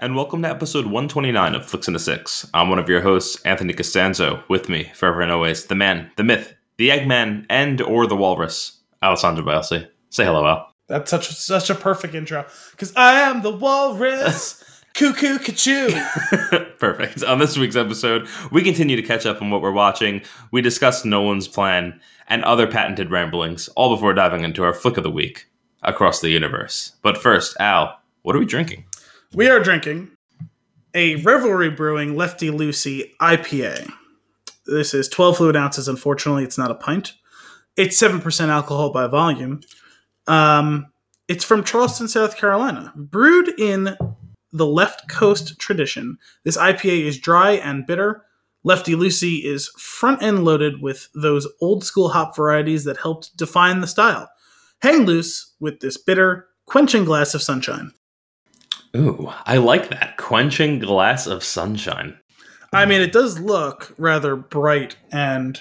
And welcome to episode 129 of Flicks in a Six. I'm one of your hosts, Anthony Costanzo. With me, forever and always, the man, the myth, the Eggman, and or the Walrus, Alessandro Bielsi. Say hello, Al. That's such such a perfect intro. Because I am the walrus. Cuckoo cachoo. Perfect. On this week's episode, we continue to catch up on what we're watching. We discuss Nolan's plan and other patented ramblings, all before diving into our flick of the week across the universe. But first, Al, what are we drinking? We are drinking a Revelry Brewing Lefty Lucy IPA. This is 12 fluid ounces. Unfortunately, it's not a pint. It's 7% alcohol by volume. Um, it's from Charleston, South Carolina. Brewed in the left coast tradition, this IPA is dry and bitter. Lefty Lucy is front end loaded with those old school hop varieties that helped define the style. Hang loose with this bitter, quenching glass of sunshine. Ooh, I like that. Quenching glass of sunshine. I mean, it does look rather bright and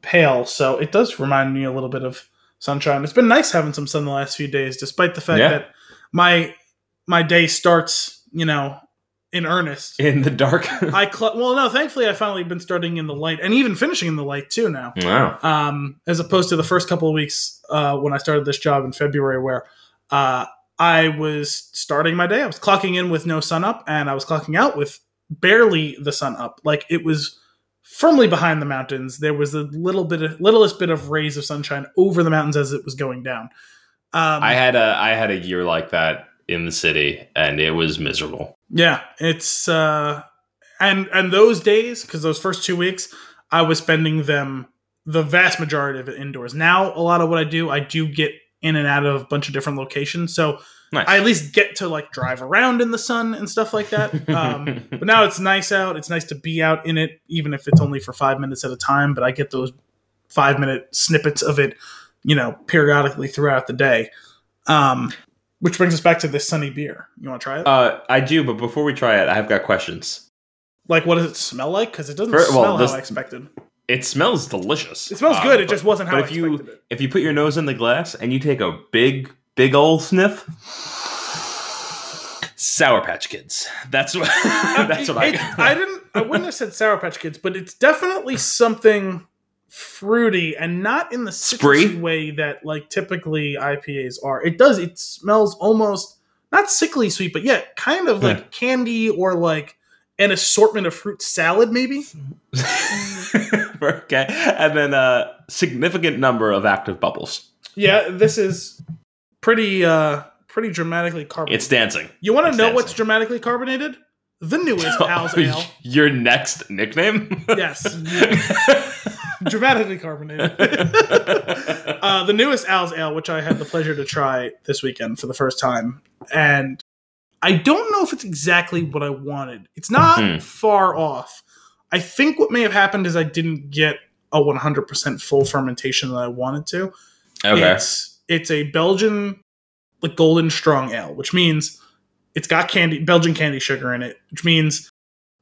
pale, so it does remind me a little bit of sunshine. It's been nice having some sun the last few days, despite the fact Yeah. that my my day starts, you know, in earnest. In the dark. I cl- well, no, thankfully I finally been starting in the light and even finishing in the light too now. wow. Um, as opposed to the first couple of weeks uh, when I started this job in February, where uh, I was starting my day. I was clocking in with no sun up, and I was clocking out with barely the sun up. Like it was firmly behind the mountains. There was a little bit of littlest bit of rays of sunshine over the mountains as it was going down. Um, I had a I had a year like that in the city, and it was miserable. Yeah, it's uh and and those days cuz those first 2 weeks I was spending them the vast majority of it indoors. Now a lot of what I do, I do get in and out of a bunch of different locations. So Nice. I at least get to like drive around in the sun and stuff like that. Um but now it's nice out. It's nice to be out in it even if it's only for 5 minutes at a time, but I get those 5 minute snippets of it, you know, periodically throughout the day. Um which brings us back to this sunny beer. You want to try it? uh, I do, but before we try it, I've got questions. Like, what does it smell like? Because it doesn't well, smell this- how I expected. It smells delicious. It smells Uh, good. It but- just wasn't how but I if you it. if you put your nose in the glass and you take a big big old sniff, Sour Patch Kids. That's what that's what I It- I didn't. I wouldn't have said Sour Patch Kids, but it's definitely something fruity and not in the Spree? way that like typically IPAs are. It does. It smells almost not sickly sweet, but yet kind of like Yeah. candy or like an assortment of fruit salad, maybe. okay, and then a significant number of active bubbles. Yeah, this is pretty uh pretty dramatically carbonated. It's dancing. you want to know what's dramatically carbonated? The newest Al's Ale. Your next nickname? Yes. dramatically carbonated. uh, the newest Al's Ale, which I had the pleasure to try this weekend for the first time, and I don't know if it's exactly what I wanted. It's not Hmm. far off. I think what may have happened is I didn't get a 100% full fermentation that I wanted to. okay. It's it's a Belgian like golden strong ale, which means it's got candy Belgian candy sugar in it, which means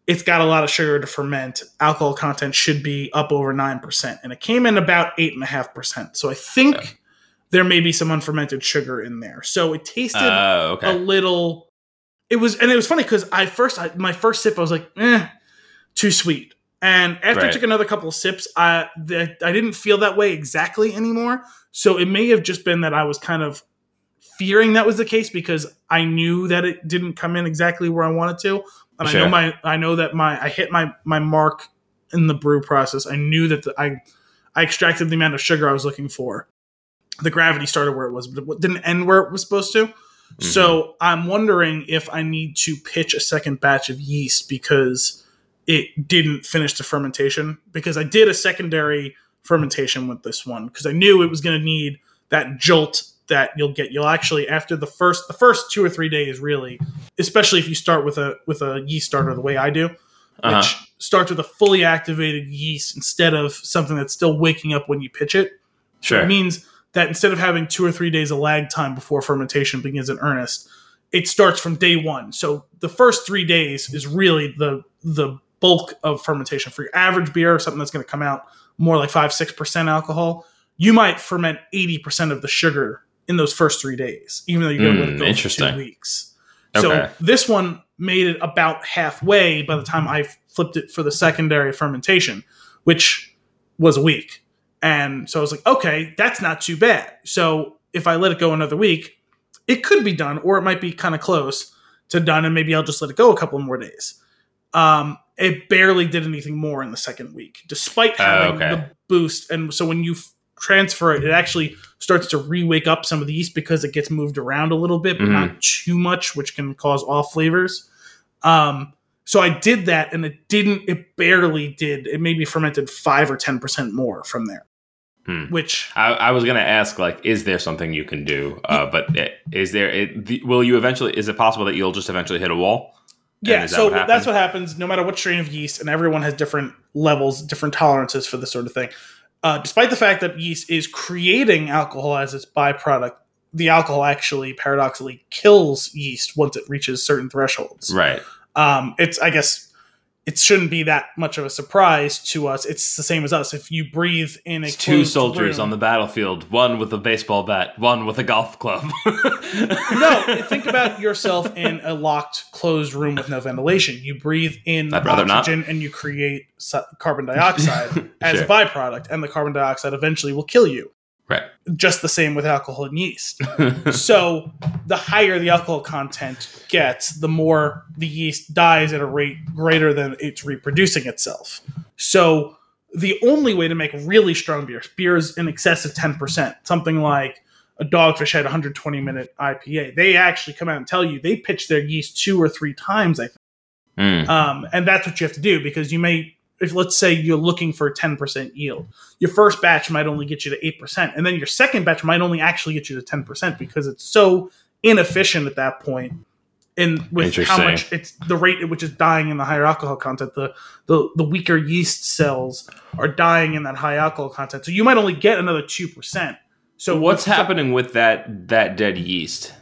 it's got a lot of sugar to ferment. Alcohol content should be up over nine percent, and it came in about eight and a half percent. So I think Okay. there may be some unfermented sugar in there. So it tasted Oh, a little. It was, and it was funny because I first, I, my first sip, I was like, eh, too sweet. And after I took another couple of sips, I the, I didn't feel that way exactly anymore. So it may have just been that I was kind of fearing that was the case because I knew that it didn't come in exactly where I wanted to, and I know my I know that my I hit my my mark in the brew process. I knew that the, I I extracted the amount of sugar I was looking for. The gravity started where it was, but it didn't end where it was supposed to. So mm-hmm. I'm wondering if I need to pitch a second batch of yeast because it didn't finish the fermentation. Because I did a secondary fermentation with this one because I knew it was going to need that jolt that you'll get. You'll actually after the first the first two or three days really, especially if you start with a with a yeast starter the way I do, Uh-huh. which starts with a fully activated yeast instead of something that's still waking up when you pitch it. Sure. It means that instead of having two or three days of lag time before fermentation begins in earnest, it starts from day one. So the first three days is really the the bulk of fermentation for your average beer, or something that's going to come out more like five six percent alcohol. You might ferment eighty percent of the sugar in those first three days, even though you're going to Mm, let it go for interesting. two weeks. So this one made it about halfway by the time I flipped it for the secondary fermentation, which was a week. And so I was like, okay, that's not too bad. So if I let it go another week, it could be done, or it might be kind of close to done, and maybe I'll just let it go a couple more days. Um, it barely did anything more in the second week, despite Oh, having okay. the boost. And so when you f- transfer it, it actually starts to re-wake up some of the yeast because it gets moved around a little bit, but Mhm. not too much, which can cause off flavors. Um, so I did that, and it didn't. It barely did. It maybe fermented five or ten percent more from there, Hmm. which I, I was gonna ask, like, is there something you can do? Uh, but i- is there? It, the, will you eventually? Is it possible that you'll just eventually hit a wall? Yeah, that so what that's what happens no matter what strain of yeast, and everyone has different levels, different tolerances for this sort of thing. Uh, despite the fact that yeast is creating alcohol as its byproduct, the alcohol actually paradoxically kills yeast once it reaches certain thresholds. Right. Um, it's, I guess, it shouldn't be that much of a surprise to us. It's the same as us. If you breathe in a two soldiers room- on the battlefield, one with a baseball bat, one with a golf club. no, think about yourself in a locked, closed room with no ventilation. You breathe in I'd oxygen and you create carbon dioxide as Sure. a byproduct, and the carbon dioxide eventually will kill you. Right. Just the same with alcohol and yeast. so, the higher the alcohol content gets, the more the yeast dies at a rate greater than it's reproducing itself. So, the only way to make really strong beers, beers in excess of 10%, something like a Dogfish Head 120 minute IPA, they actually come out and tell you they pitch their yeast two or three times, I think. Mm. Um, and that's what you have to do because you may, if let's say you're looking for a 10% yield, your first batch might only get you to 8%, and then your second batch might only actually get you to 10% because it's so inefficient at that point. In with how much it's the rate at which it's dying in the higher alcohol content, the, the the weaker yeast cells are dying in that high alcohol content. So you might only get another two percent. So what's happening with that that dead yeast?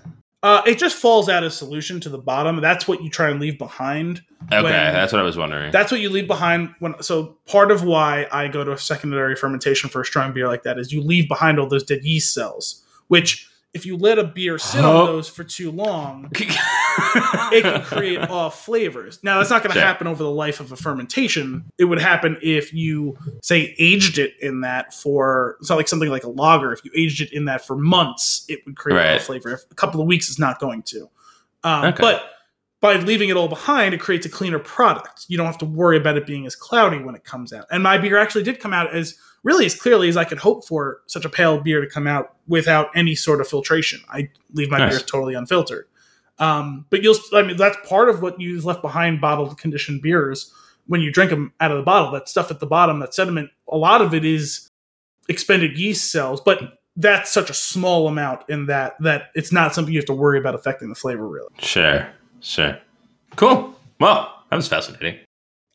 Uh, it just falls out of solution to the bottom. That's what you try and leave behind. Okay, that's what I was wondering. That's what you leave behind when. So part of why I go to a secondary fermentation for a strong beer like that is you leave behind all those dead yeast cells. Which, if you let a beer sit Huh? on those for too long, it can create off flavors. Now that's not going to happen over the life of a fermentation. It would happen if you say aged it in that for it's not like something like a lager. If you aged it in that for months, it would create Right. off flavor. If a couple of weeks, it's not going to. Um, Okay. But by leaving it all behind, it creates a cleaner product. You don't have to worry about it being as cloudy when it comes out. And my beer actually did come out as really as clearly as I could hope for such a pale beer to come out without any sort of filtration. I leave my Nice. beers totally unfiltered. Um, but you'll, I mean, that's part of what you left behind bottled conditioned beers when you drink them out of the bottle. That stuff at the bottom, that sediment, a lot of it is expended yeast cells, but that's such a small amount in that that it's not something you have to worry about affecting the flavor really. sure, sure. Cool. Well, that was fascinating.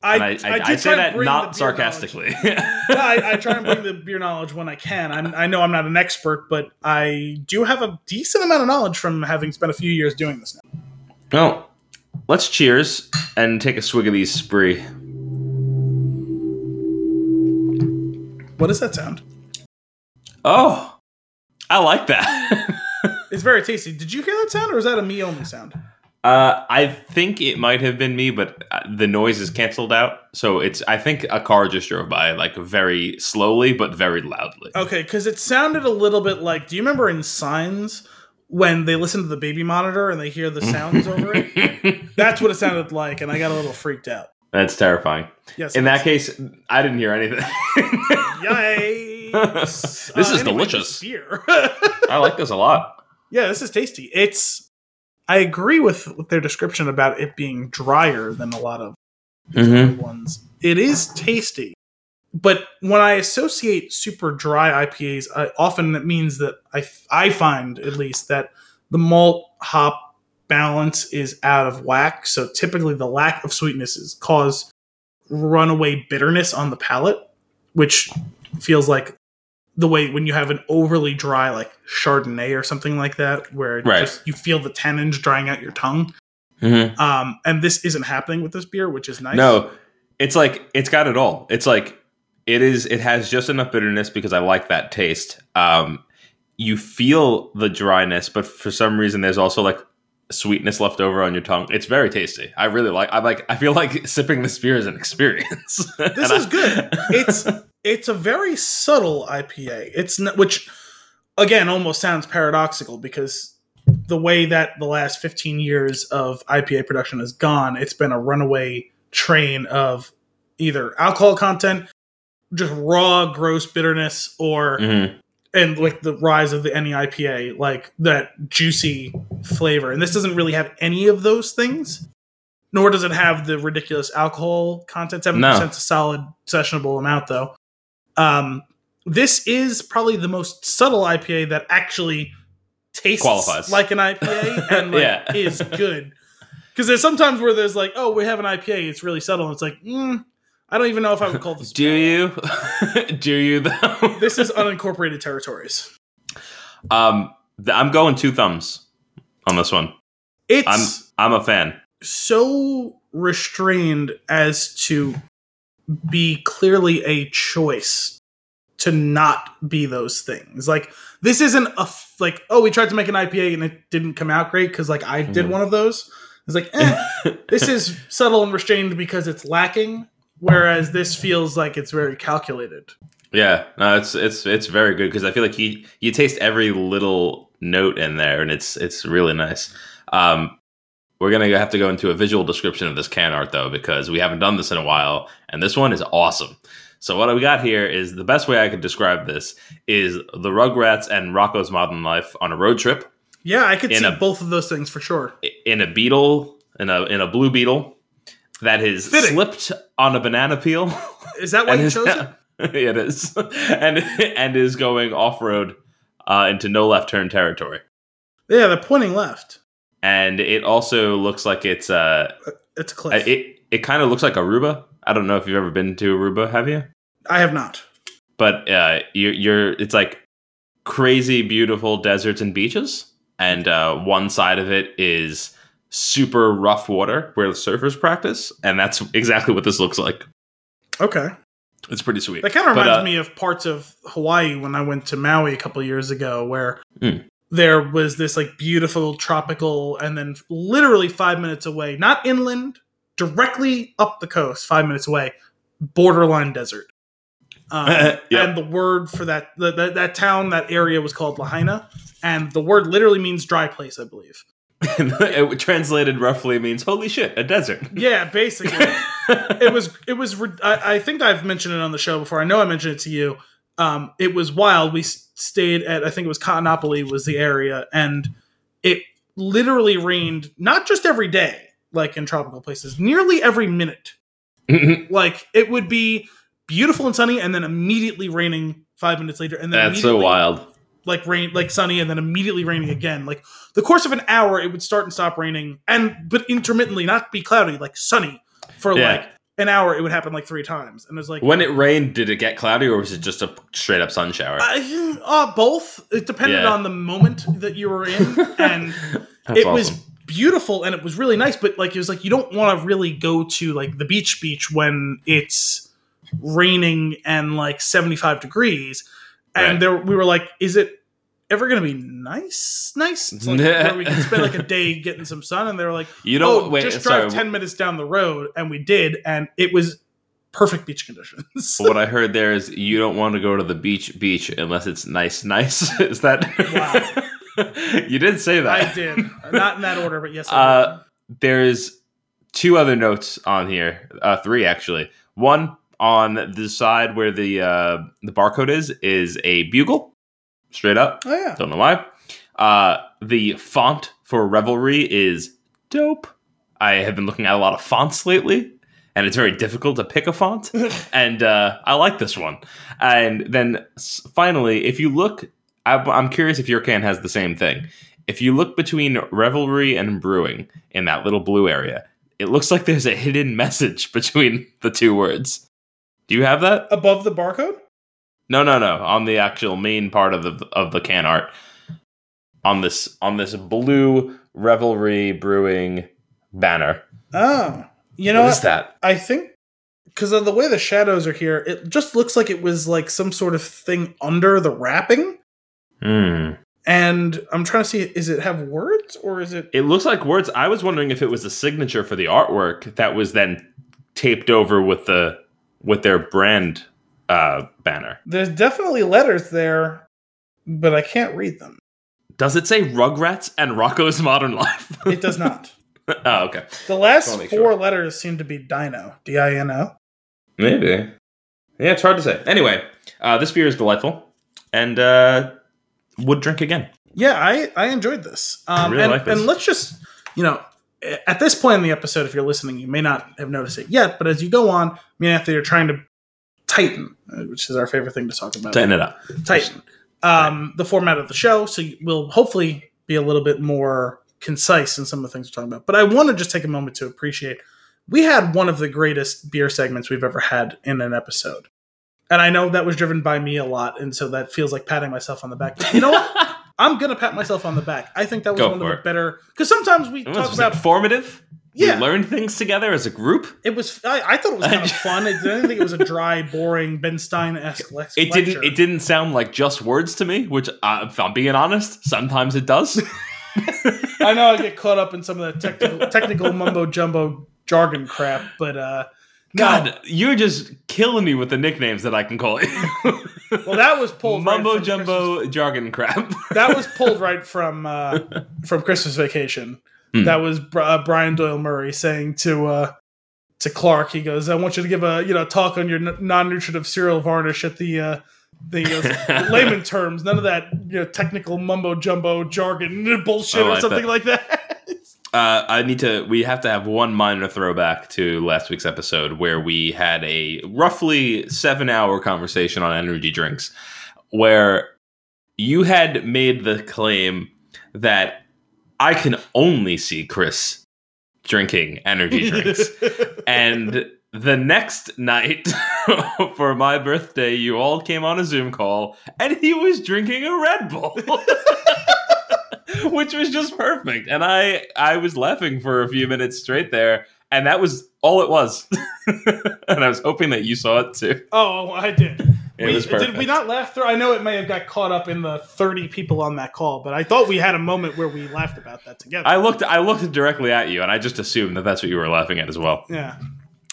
I, I, I, I, say that not sarcastically. knowledge. Yeah, I, I try and bring the beer knowledge when I can. I'm, I know I'm not an expert, but I do have a decent amount of knowledge from having spent a few years doing this now. well, let's cheers and take a swig of these spree. What does that sound? Oh, I like that. It's very tasty. Did you hear that sound, or is that a me only sound? Uh, I think it might have been me, but uh, the noise is canceled out. So it's. I think a car just drove by, like very slowly but very loudly. Okay, because it sounded a little bit like. Do you remember in Signs when they listen to the baby monitor and they hear the sounds over it? That's what it sounded like, and I got a little freaked out. That's terrifying. Yes. In that case, I didn't hear anything. Yikes! This is anyway, delicious. Beer. I like this a lot. yeah, this is tasty. It's. I agree with, with their description about it being drier than a lot of Mm-hmm. ones. It is tasty, but when I associate super dry IPAs, I, often it means that I I find at least that the malt hop balance is out of whack. So typically, the lack of sweetnesses cause runaway bitterness on the palate, which feels like the way when you have an overly dry like Chardonnay or something like that, where Right. just, you feel the tannins drying out your tongue. Mm-hmm. Um, and this isn't happening with this beer, which is nice. No, it's like it's got it all. It's like it is. It has just enough bitterness because I like that taste. Um, you feel the dryness, but for some reason, there's also like sweetness left over on your tongue. It's very tasty. I really like. I like. I feel like sipping this beer is an experience. This is good. It's it's a very subtle IPA. It's not, which again almost sounds paradoxical because the way that the last 15 years of IPA production has gone, it's been a runaway train of either alcohol content, just raw gross bitterness or Mhm. and like the rise of the NE IPA, like that juicy flavor. And this doesn't really have any of those things. Nor does it have the ridiculous alcohol content. Seven No. percent is a solid sessionable amount, though. Um, this is probably the most subtle IPA that actually tastes Qualifies. like an IPA and like Yeah. is good. Because there's sometimes where there's like, oh, we have an IPA, it's really subtle. And it's like, mm, I don't even know if I would call this. Do you? Do you though? This is unincorporated territories. um. th- I'm going two thumbs on this one. It's I'm I'm a fan. so restrained as to be clearly a choice to not be those things. Like this isn't a f- like oh we tried to make an IPA and it didn't come out great because like I did Mhm. one of those. It's like eh, this is subtle and restrained because it's lacking, whereas this feels like it's very calculated. Yeah, no, it's it's it's very good because I feel like you you taste every little note in there, and it's it's really nice. Um, we're gonna have to go into a visual description of this can art though because we haven't done this in a while, and this one is awesome. So what we got here is the best way I could describe this is the Rugrats and Rocko's Modern Life on a road trip Yeah, I could see a- both of those things for sure. in a beetle in a in a blue beetle that is Fitting. slipped on a banana peel. Is that why you chose it? it is, and and is going off road uh, into no left turn territory. Yeah, they're pointing left. And it also looks like it's uh, It's a cliff. it it kind of looks like Aruba. I don't know if you've ever been to Aruba, have you? I have not. But uh, you're, you're it's like crazy beautiful deserts and beaches, and uh, one side of it is super rough water where the surfers practice, and that's exactly what this looks like. Okay. It's pretty sweet. That kind of But, reminds uh, me of parts of Hawaii when I went to Maui a couple years ago, where Hmm. There was this like beautiful tropical, and then literally five minutes away, not inland, directly up the coast, five minutes away, borderline desert. Um. And the word for that, the, that that town, that area was called Lahaina, and the word literally means dry place, I believe. it translated roughly means holy shit, a desert. Yeah, basically. it was it was I, I think I've mentioned it on the show before. I know I mentioned it to you. Um, it was wild. We stayed at I think it was Kaanapali was the area, and it literally rained not just every day like in tropical places, nearly every minute. Like it would be beautiful and sunny, and then immediately raining five minutes later, and then That's so wild. Like rain, like sunny, and then immediately raining again. Like the course of an hour, it would start and stop raining, and but intermittently, not be cloudy, like sunny for Yeah. like an hour. It would happen like three times, and it was like When it rained, did it get cloudy or was it just a straight up sun shower? I, uh, both. It depended Yeah. on the moment that you were in, and That's it was awesome. beautiful and it was really nice. But like, it was like you don't want to really go to like the beach beach when it's raining and like seventy five degrees. And Right. there, we were like, is it ever going to be nice? Nice, It's like, where we can spend like a day getting some sun. And they were like, You don't oh, wait. just sorry. drive ten minutes down the road, and we did, and it was perfect beach conditions. what I heard there is you don't want to go to the beach beach unless it's nice, nice. is that? Wow. you did say that. I did, not in that order, but yes, I Uh. There's two other notes on here. Uh, three actually. One on the side where the uh, the barcode is is a bugle, straight up. Oh yeah, Don't know why. Uh, the font for Revelry is dope. I have been looking at a lot of fonts lately, and it's very difficult to pick a font. and uh, I like this one. And then finally, if you look, I'm, I'm curious if your can has the same thing. If you look between Revelry and Brewing in that little blue area, it looks like there's a hidden message between the two words. Do you have that? above the barcode. No, no, no. On the actual main part of the of the can art, on this on this blue Revelry Brewing banner. Oh, you know what what? is that? I think because of the way the shadows are here, it just looks like it was like some sort of thing under the wrapping. Hmm. And I'm trying to see, is it have words or is it? It looks like words. I was wondering if it was a signature for the artwork that was then taped over with the with their brand uh, banner. There's definitely letters there, but I can't read them. Does it say Rugrats and Rocko's Modern Life? It does not. oh, okay. The last four sure. letters seem to be Dino. D I N O. Maybe. Yeah, it's hard to say. Anyway, uh, this beer is delightful, and uh, would drink again. Yeah, I I enjoyed this. Um, really and, like this. and let's just you know, at this point in the episode, if you're listening, you may not have noticed it yet, but as you go on, me and Anthony are trying to tighten, uh, which is our favorite thing to talk about. Tighten it up. tighten um, the format of the show, so we'll hopefully be a little bit more concise in some of the things we're talking about. But I want to just take a moment to appreciate we had one of the greatest beer segments we've ever had in an episode. And I know that was driven by me a lot, and so that feels like patting myself on the back. But you know what? I'm gonna pat myself on the back. I think that was Go one of the it. better because sometimes we It talk about informative. Yeah. We learned things together as a group. it was. I, I thought it was kind of fun. I didn't think it was a dry, boring Ben Stein esque lecture. It didn't. It didn't sound like just words to me. Which, uh, if I'm being honest, sometimes it does. I know I get caught up in some of the technical, technical mumbo jumbo jargon crap, but uh, no. God, you're just killing me with the nicknames that I can call you. well, that was pulled right Mumbo from jumbo jargon crap. That was pulled right from uh, from Christmas Vacation. Hmm. That was uh, Brian Doyle Murray saying to uh, to Clark, he goes, "I want you to give a you know talk on your non-nutritive cereal varnish at the." Uh, the uh, layman terms, none of that you know technical mumbo jumbo jargon bullshit I or something that. like that. Uh, I need to. We have to have one minor throwback to last week's episode where we had a roughly seven-hour conversation on energy drinks, where you had made the claim that I can only see Chris drinking energy drinks, and the next night for my birthday, you all came on a Zoom call, and he was drinking a Red Bull. which was just perfect. And I I was laughing for a few minutes straight there, and that was all it was. and I was hoping that you saw it too. oh, I did. It We- was perfect. Did we not laugh through? I know it may have got caught up in the 30 people on that call, but I thought we had a moment where we laughed about that together. I looked I looked directly at you, and I just assumed that that's what you were laughing at as well. yeah.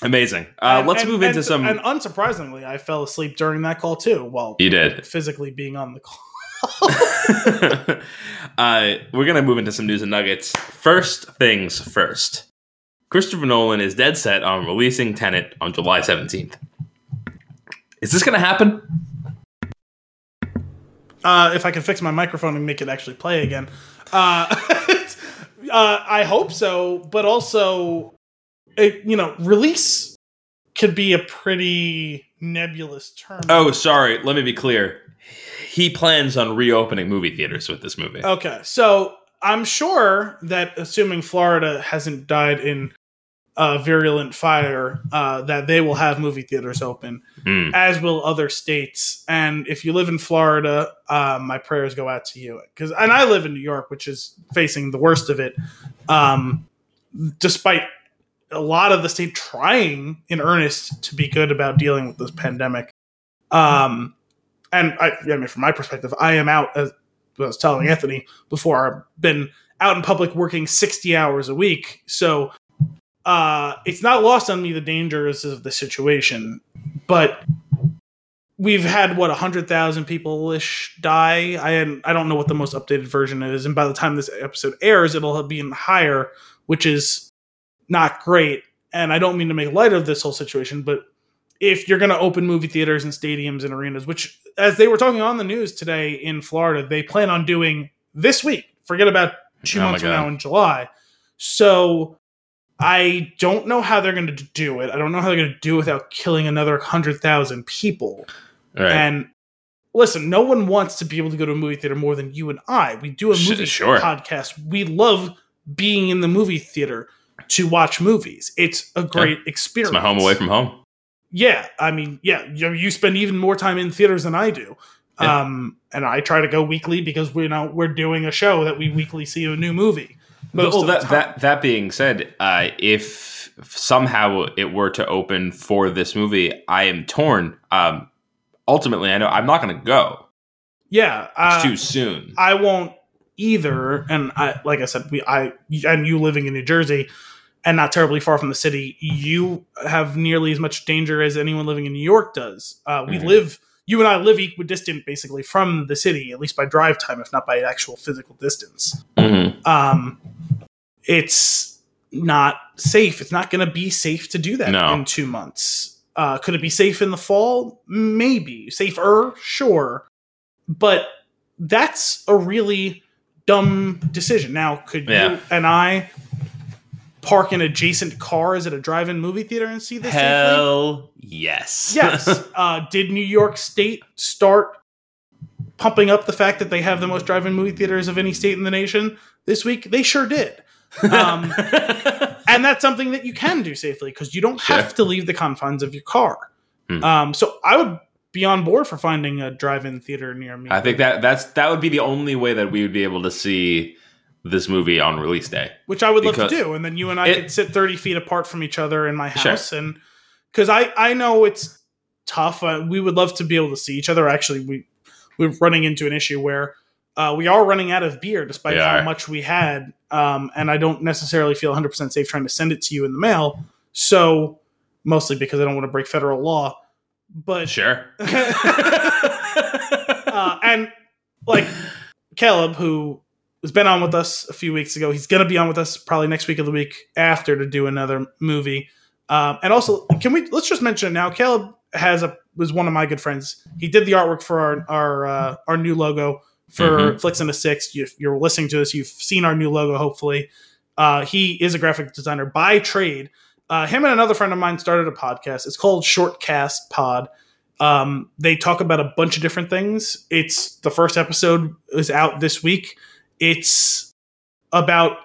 Amazing. Uh, And- let's and- move and- into some. And unsurprisingly, I fell asleep during that call too, while you did. physically being on the call. uh, we're gonna move into some news and nuggets. First things first. Christopher Nolan is dead set on releasing Tenet on July seventeenth. Is this gonna happen? Uh, if I can fix my microphone and make it actually play again, uh, uh, I hope so. But also, it, you know, release could be a pretty nebulous term. Oh, sorry. Let me be clear. He plans on reopening movie theaters with this movie. Okay, so I'm sure that assuming Florida hasn't died in uh, virulent fire, uh, that they will have movie theaters open, Hmm. as will other states. And if you live in Florida, uh, my prayers go out to you. Because and I live in New York, which is facing the worst of it. Um, despite a lot of the state trying in earnest to be good about dealing with this pandemic. Um, and I, I mean, from my perspective, I am out as I was telling Anthony before. I've been out in public working sixty hours a week, so uh, it's not lost on me the dangers of the situation. But we've had what hundred thousand people ish die. I had, I don't know what the most updated version is, and by the time this episode airs, it'll be in higher, which is not great. And I don't mean to make light of this whole situation, but if you're going to open movie theaters and stadiums and arenas, which, as they were talking on the news today in Florida, they plan on doing this week. Forget about two Oh months from now in July. So I don't know how they're going to do it. I don't know how they're going to do it without killing another 100,000 people. Right. And listen, no one wants to be able to go to a movie theater more than you and I. We do a movie sure. podcast. We love being in the movie theater to watch movies. It's a great experience. it's my home away from home. Yeah, I mean, yeah, you, you spend even more time in theaters than I do. Yeah. Um, and I try to go weekly because we know we're doing a show that we weekly see a new movie. Most well, the that, that that being said, uh, if somehow it were to open for this movie, I am torn. Um, ultimately, I know I'm not going to go. Yeah, It's uh, too soon. I won't either. And I, like I said, we, I, and you living in New Jersey and not terribly far from the city, you have nearly as much danger as anyone living in New York does. Uh, we Mhm. live, you and I live equidistant basically from the city, at least by drive time, if not by actual physical distance. Mhm. Um, it's not safe. It's not going to be safe to do that No. in two months. Uh, could it be safe in the fall? Maybe. Safer? Sure. But that's a really dumb decision. Now, could Yeah. you and I park in adjacent cars at a drive-in movie theater and see this safely? Hell yes. Yes. uh, did New York State start pumping up the fact that they have the most drive-in movie theaters of any state in the nation this week? They sure did. Um, and that's something that you can do safely because you don't have to leave the confines of your car. Hmm. Um, so I would be on board for finding a drive-in theater near me. I think that that's that would be the only way that we would be able to see this movie on release day. which I would love to do, and then you and I It- could sit thirty feet apart from each other in my Sure. house, and because I I know it's tough. Uh, we would love to be able to see each other. Actually, we we're running into an issue where uh, we are running out of beer, despite We how are. much we had, um, and I don't necessarily feel one hundred percent safe trying to send it to you in the mail. So mostly because I don't want to break federal law, but Sure. uh, and like Caleb, who has been on with us a few weeks ago, he's going to be on with us probably next week or the week after to do another movie. Um, and also, can we let's just mention now? Caleb has a was one of my good friends. He did the artwork for our our uh, our new logo for Flicks in the Six. You, you're listening to this, you've seen our new logo. Hopefully, uh, he is a graphic designer by trade. Uh, him and another friend of mine started a podcast. It's called Shortcast Pod. Um, they talk about a bunch of different things. It's the first episode is out this week. It's about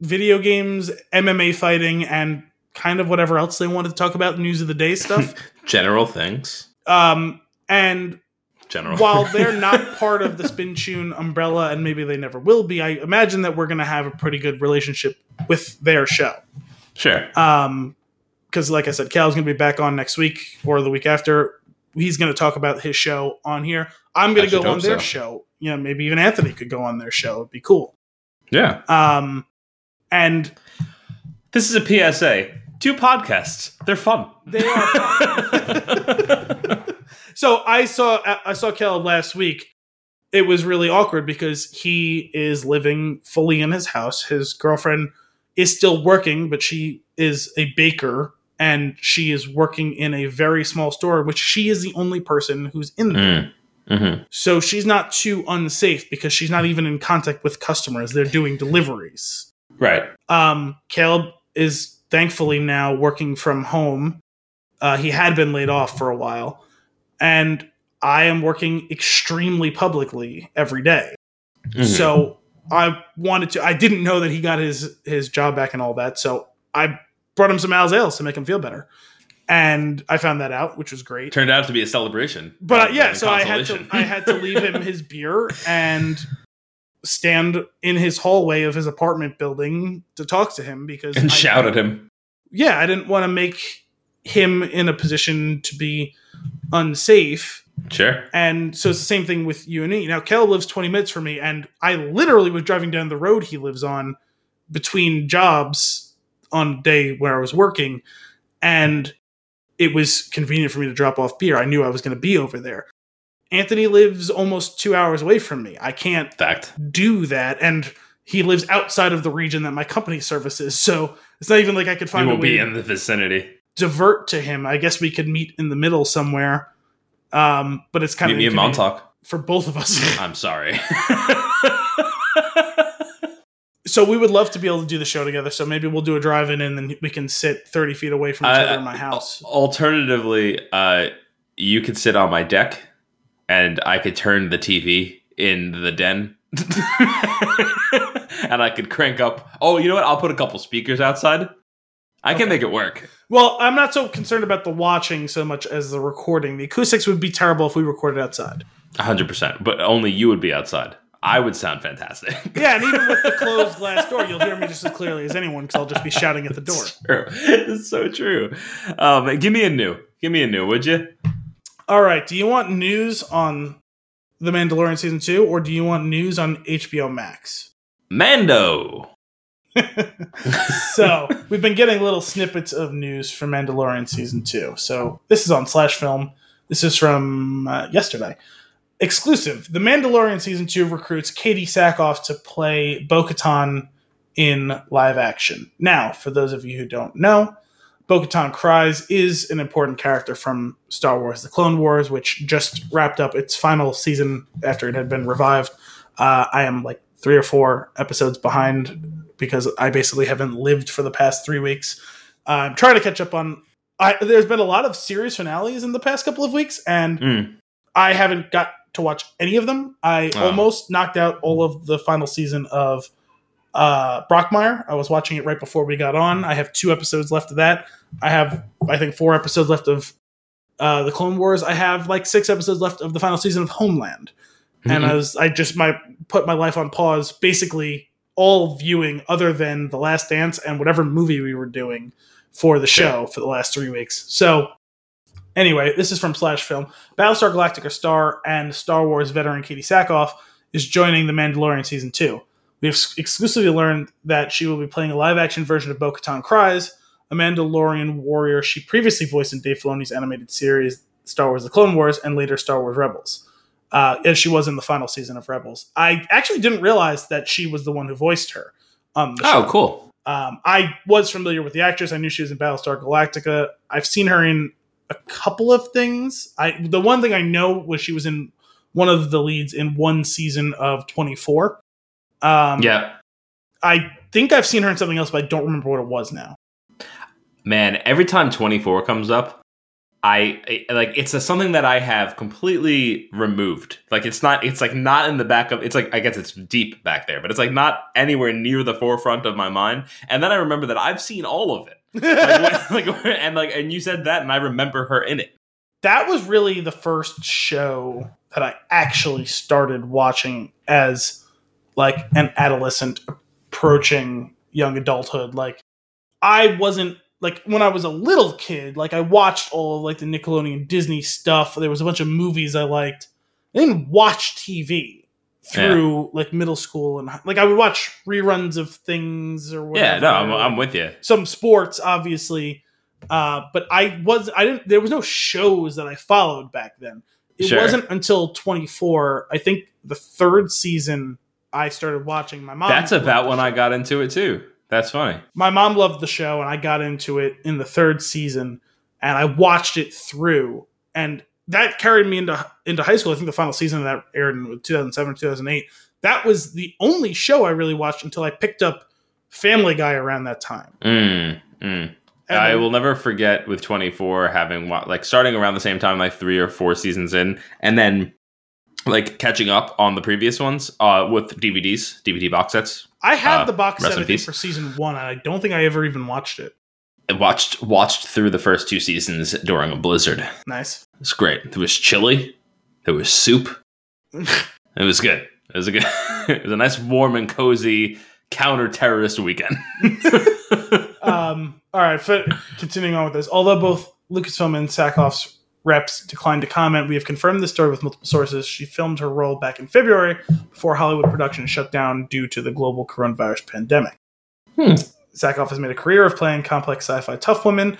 video games, MMA fighting, and kind of whatever else they wanted to talk about, news of the day stuff. General things. um, and General. while they're not part of the Spin Tune umbrella, and maybe they never will be, I imagine that we're going to have a pretty good relationship with their show. sure. Um, because like I said, Cal's gonna be back on next week or the week after. He's gonna talk about his show on here. I'm gonna go on their so. show. You know, maybe even Anthony could go on their show. It'd be cool. Yeah. Um, and This is a PSA. Do podcasts. They're fun. they are. fun. so I saw I saw Caleb last week. It was really awkward because he is living fully in his house. His girlfriend is still working, but she is a baker and she is working in a very small store, which she is the only person who's in there. Mm. hmm So she's not too unsafe because she's not even in contact with customers. They're doing deliveries. Right. Um, Caleb is thankfully now working from home. Uh, he had been laid off for a while, and I am working extremely publicly every day. Mhm. So I wanted to. I didn't know that he got his his job back and all that. So I brought him some Al's ales to make him feel better, and I found that out, which was great. Turned out to be a celebration. But uh, yeah, so I had to. I had to leave him his beer and stand in his hallway of his apartment building to talk to him because and I- shout at him. Yeah, I didn't want to make him in a position to be unsafe. Sure. And so it's the same thing with you and me. Now, Kel lives 20 minutes from me, and I literally was driving down the road he lives on between jobs on a day where I was working, and it was convenient for me to drop off beer. I knew I was going to be over there. Anthony lives almost two hours away from me. I can't Fact. do that, and he lives outside of the region that my company services. So it's not even like I could You find a will way be in the vicinity. Divert to him. I guess we could meet in the middle somewhere. Um, but it's kind Meet of me in Montauk. for both of us. I'm sorry. so we would love to be able to do the show together. So maybe we'll do a drive-in and then we can sit thirty feet away from each Uh, other in my house. Alternatively, uh, you could sit on my deck, and I could turn the TV in the den, and I could crank up. Oh, you know what? I'll put a couple speakers outside. I can make it work. Well, I'm not so concerned about the watching so much as the recording. The acoustics would be terrible if we recorded outside. hundred percent. But only you would be outside. I would sound fantastic. Yeah, and even with the closed glass door, you'll hear me just as clearly as anyone because I'll just be shouting at the door. It's true. It's so true. Um, give me a new. Give me a new, would you? All right. Do you want news on The Mandalorian season two, or do you want news on HBO Max? Mando. so we've been getting little snippets of news from Mandalorian season two. So this is on Slash Film. This is from uh, yesterday. Exclusive: The Mandalorian season two recruits Katee Sackhoff to play Bo-Katan in live action. Now, for those of you who don't know, Bo-Katan Kryze is an important character from Star Wars: The Clone Wars, which just wrapped up its final season after it had been revived. Uh, I am like three or four episodes behind because I basically haven't lived for the past three weeks. I'm trying to catch up on. I, there's been a lot of series finales in the past couple of weeks, and Mm. I haven't got to watch any of them. I Oh. almost knocked out all of the final season of uh, Brockmire. I was watching it right before we got on. I have two episodes left of that. I have, I think, four episodes left of uh, the Clone Wars. I have like six episodes left of the final season of Homeland and I was I just my put my life on pause, basically all viewing other than The Last Dance and whatever movie we were doing for the show for the last three weeks. So anyway, this is from Slash Film. Battlestar Galactica star and Star Wars veteran Katee Sackhoff is joining The Mandalorian season two. We have exclusively learned that she will be playing a live action version of Bo Katan Kryze, a Mandalorian warrior she previously voiced in Dave Filoni's animated series Star Wars The Clone Wars and later Star Wars Rebels uh, as she was in the final season of Rebels. I actually didn't realize that she was the one who voiced her on the Oh, show. cool. Um, I was familiar with the actress. I knew she was in Battlestar Galactica. I've seen her in a couple of things. I the one thing I know was she was in one of the leads in one season of 24. Um, Yeah. I think I've seen her in something else, but I don't remember what it was now. Man, every time 24 comes up, I, I like it's a, something that I have completely removed. Like it's not it's like not in the back of it's like I guess it's deep back there, but it's like not anywhere near the forefront of my mind. And then I remember that I've seen all of it. Like, when- like and like and you said that and I remember her in it. that was really the first show that I actually started watching as like an adolescent approaching young adulthood. Like I wasn't like when I was a little kid, like I watched all of like the Nickelodeon Disney stuff. There was a bunch of movies I liked. I didn't watch TV through like middle school and like I would watch reruns of things or whatever. Yeah, no, I'm, I'm with you. some sports obviously uh, but i was i didn't there was no shows that i followed back then it Sure. wasn't until 24 i think the third season i started watching my mom That's about when I got into it too. That's funny. my mom loved the show and i got into it in the third season and i watched it through and that carried me into into high school i think the final season of that aired in 2007 2008 that was the only show i really watched until i picked up family guy around that time Mm, mm. I then- will never forget with 24 having like starting around the same time, like three or four seasons in, and then like catching up on the previous ones uh, with DVDs, DVD box sets. I had Uh, the box set I for season one, and I don't think I ever even watched it. I watched watched through the first two seasons during a blizzard. Nice. It's great. There was chili. There was soup. It was good. It was a good. it was a nice, warm and cozy counter terrorist weekend. um, all right, continuing on with this. Although both Lucasfilm and Sackhoff's reps declined to comment, we have confirmed this story with multiple sources. She filmed her role back in February before Hollywood production shut down due to the global coronavirus pandemic. Hmm. Has made a career of playing complex sci-fi tough women,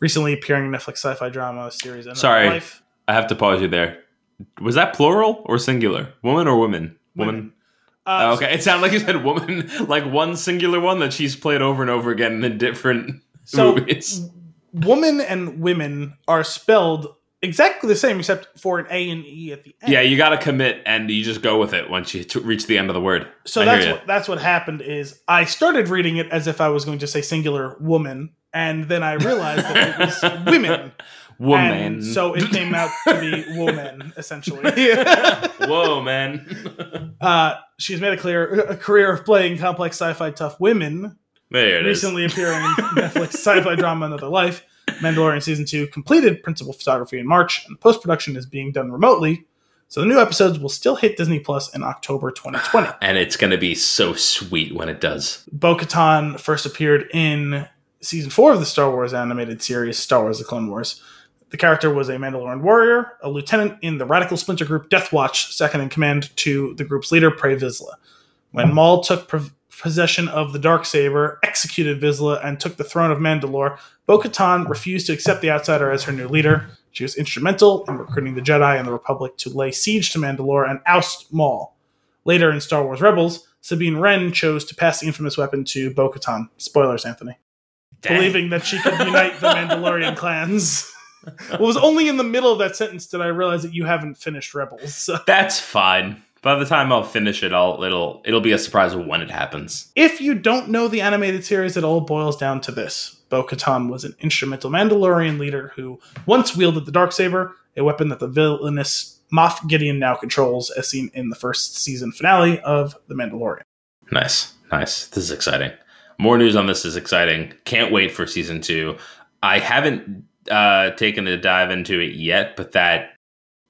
recently appearing in Netflix sci-fi drama series. Another Sorry. Life. I have to pause you there. Was that plural or singular? Woman or women? Woman. Women. Uh, Oh, okay, it sounded like you said woman, like one singular one that she's played over and over again in different So, movies. woman and women are spelled exactly the same except for an A and E at the end. Yeah, you got to commit and you just go with it once you t- reach the end of the word. So I that's what that's what happened is I started reading it as if I was going to say singular woman, and then I realized that it was women. Woman. And so it came out to be woman, essentially. Whoa, man. uh, she's made a clear a career of playing complex sci-fi tough women, there it is. recently appearing in Netflix sci-fi drama Another Life. Mandalorian season two completed principal photography in March, and post production is being done remotely. So the new episodes will still hit Disney Plus in October 2020. And it's going to be so sweet when it does. Bo Katan first appeared in season four of the Star Wars animated series, Star Wars The Clone Wars. The character was a Mandalorian warrior, a lieutenant in the radical splinter group Death Watch, second in command to the group's leader, Pre Vizsla. When Maul took possession of the Darksaber, executed Vizsla, and took the throne of Mandalore, Bo-Katan refused to accept the outsider as her new leader. She was instrumental in recruiting the Jedi and the Republic to lay siege to Mandalore and oust Maul. Later in Star Wars Rebels, Sabine Wren chose to pass the infamous weapon to Bo-Katan. Spoilers, Anthony Dang. believing that she could unite the Mandalorian clans. Well, it was only in the middle of that sentence that I realized that you haven't finished Rebels. So That's fine. By the time I'll finish it, I'll it'll it'll be a surprise when it happens. if you don't know the animated series, it all boils down to this. Bo Katan was an instrumental Mandalorian leader who once wielded the Darksaber, a weapon that the villainous Moff Gideon now controls, as seen in the first season finale of The Mandalorian. Nice, nice. This is exciting. More news on this is exciting. Can't wait for season two. I haven't uh, taken a dive into it yet, but that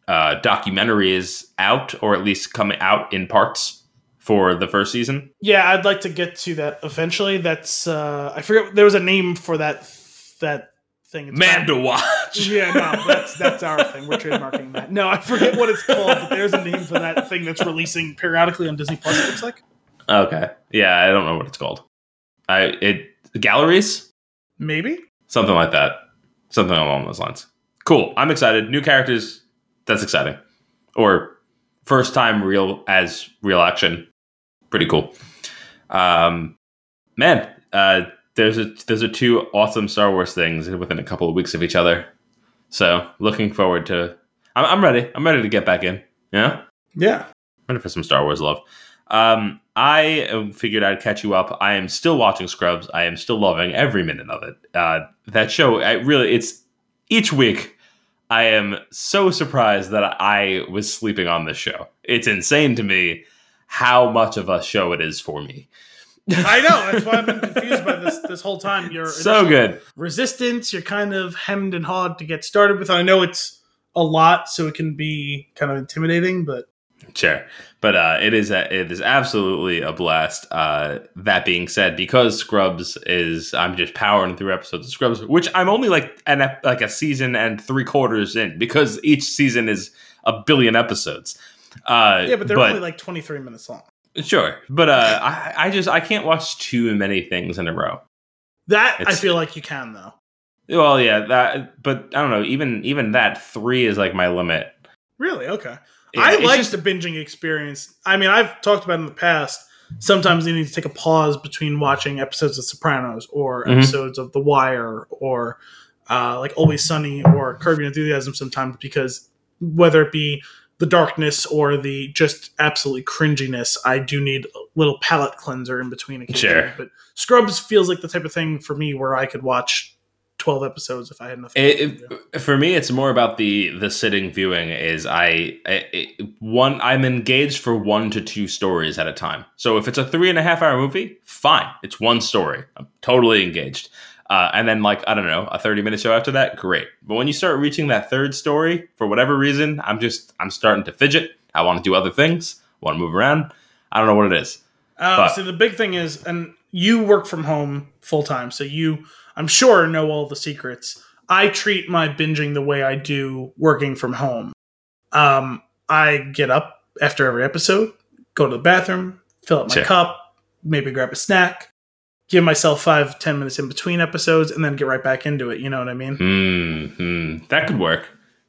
uh, documentary is out, or at least coming out in parts for the first season. Yeah, I'd like to get to that eventually. That's uh, I forget there was a name for that that thing. It's Man to watch. Yeah, no, that's that's our thing. We're trademarking that. No, I forget what it's called, but there's a name for that thing that's releasing periodically on Disney Plus. It looks like Okay. Yeah, I don't know what it's called. I it galleries maybe. something like that, something along those lines. Cool. I'm excited. New characters. That's exciting. Or first time real as real action. Pretty cool. Um, man, uh, there's a those are two awesome Star Wars things within a couple of weeks of each other. So looking forward to. I'm, I'm ready. I'm ready to get back in. Yeah. Yeah, Ready for some Star Wars love. Um, I figured I'd catch you up. I am still watching Scrubs. I am still loving every minute of it. Uh, that show, I really, it's each week. I am so surprised that I was sleeping on this show. It's insane to me how much of a show it is for me. I know. That's why I've been confused by this this whole time. You're So good. resistance. You're kind of hemmed and hawed to get started with. I know it's a lot, so it can be kind of intimidating, but Sure, but uh, it is a, it is absolutely a blast. Uh, that being said, because Scrubs is I'm just powering through episodes of Scrubs, which I'm only like an like a season and three quarters in because each season is a billion episodes. Uh, yeah, but they're only like 23 minutes long. sure, but uh, I I just I can't watch too many things in a row. That I feel like you can though. Well, yeah, that but I don't know. Even even that three is like my limit. Really? Okay. Yeah, I it's like just- the binging experience. I mean, I've talked about in the past. Sometimes you need to take a pause between watching episodes of Sopranos or Mhm. episodes of The Wire or uh, like Always Sunny or Curb Your Enthusiasm sometimes because whether it be the darkness or the just absolutely cringiness, I do need a little palate cleanser in between occasionally. Sure. But Scrubs feels like the type of thing for me where I could watch 12 episodes if I had enough. It, time to do. it- for me, it's more about the the sitting viewing. Is I, I it- one I'm engaged for one to two stories at a time. So if it's a three and a half hour movie, fine, it's one story. I'm totally engaged. Uh, and then like I don't know, a thirty minute show after that, great. But when you start reaching that third story, for whatever reason, I'm just I'm starting to fidget. I want to do other things. Want to move around. I don't know what it is. Uh, But- so the big thing is, and you work from home full time, so you, I'm sure, know all the secrets. I treat my binging the way I do working from home. Um, I get up after every episode, go to the bathroom, fill up my Sure. cup, maybe grab a snack, give myself five ten minutes in between episodes, and then get right back into it. You know what I mean? Hmm, hmm. That could work.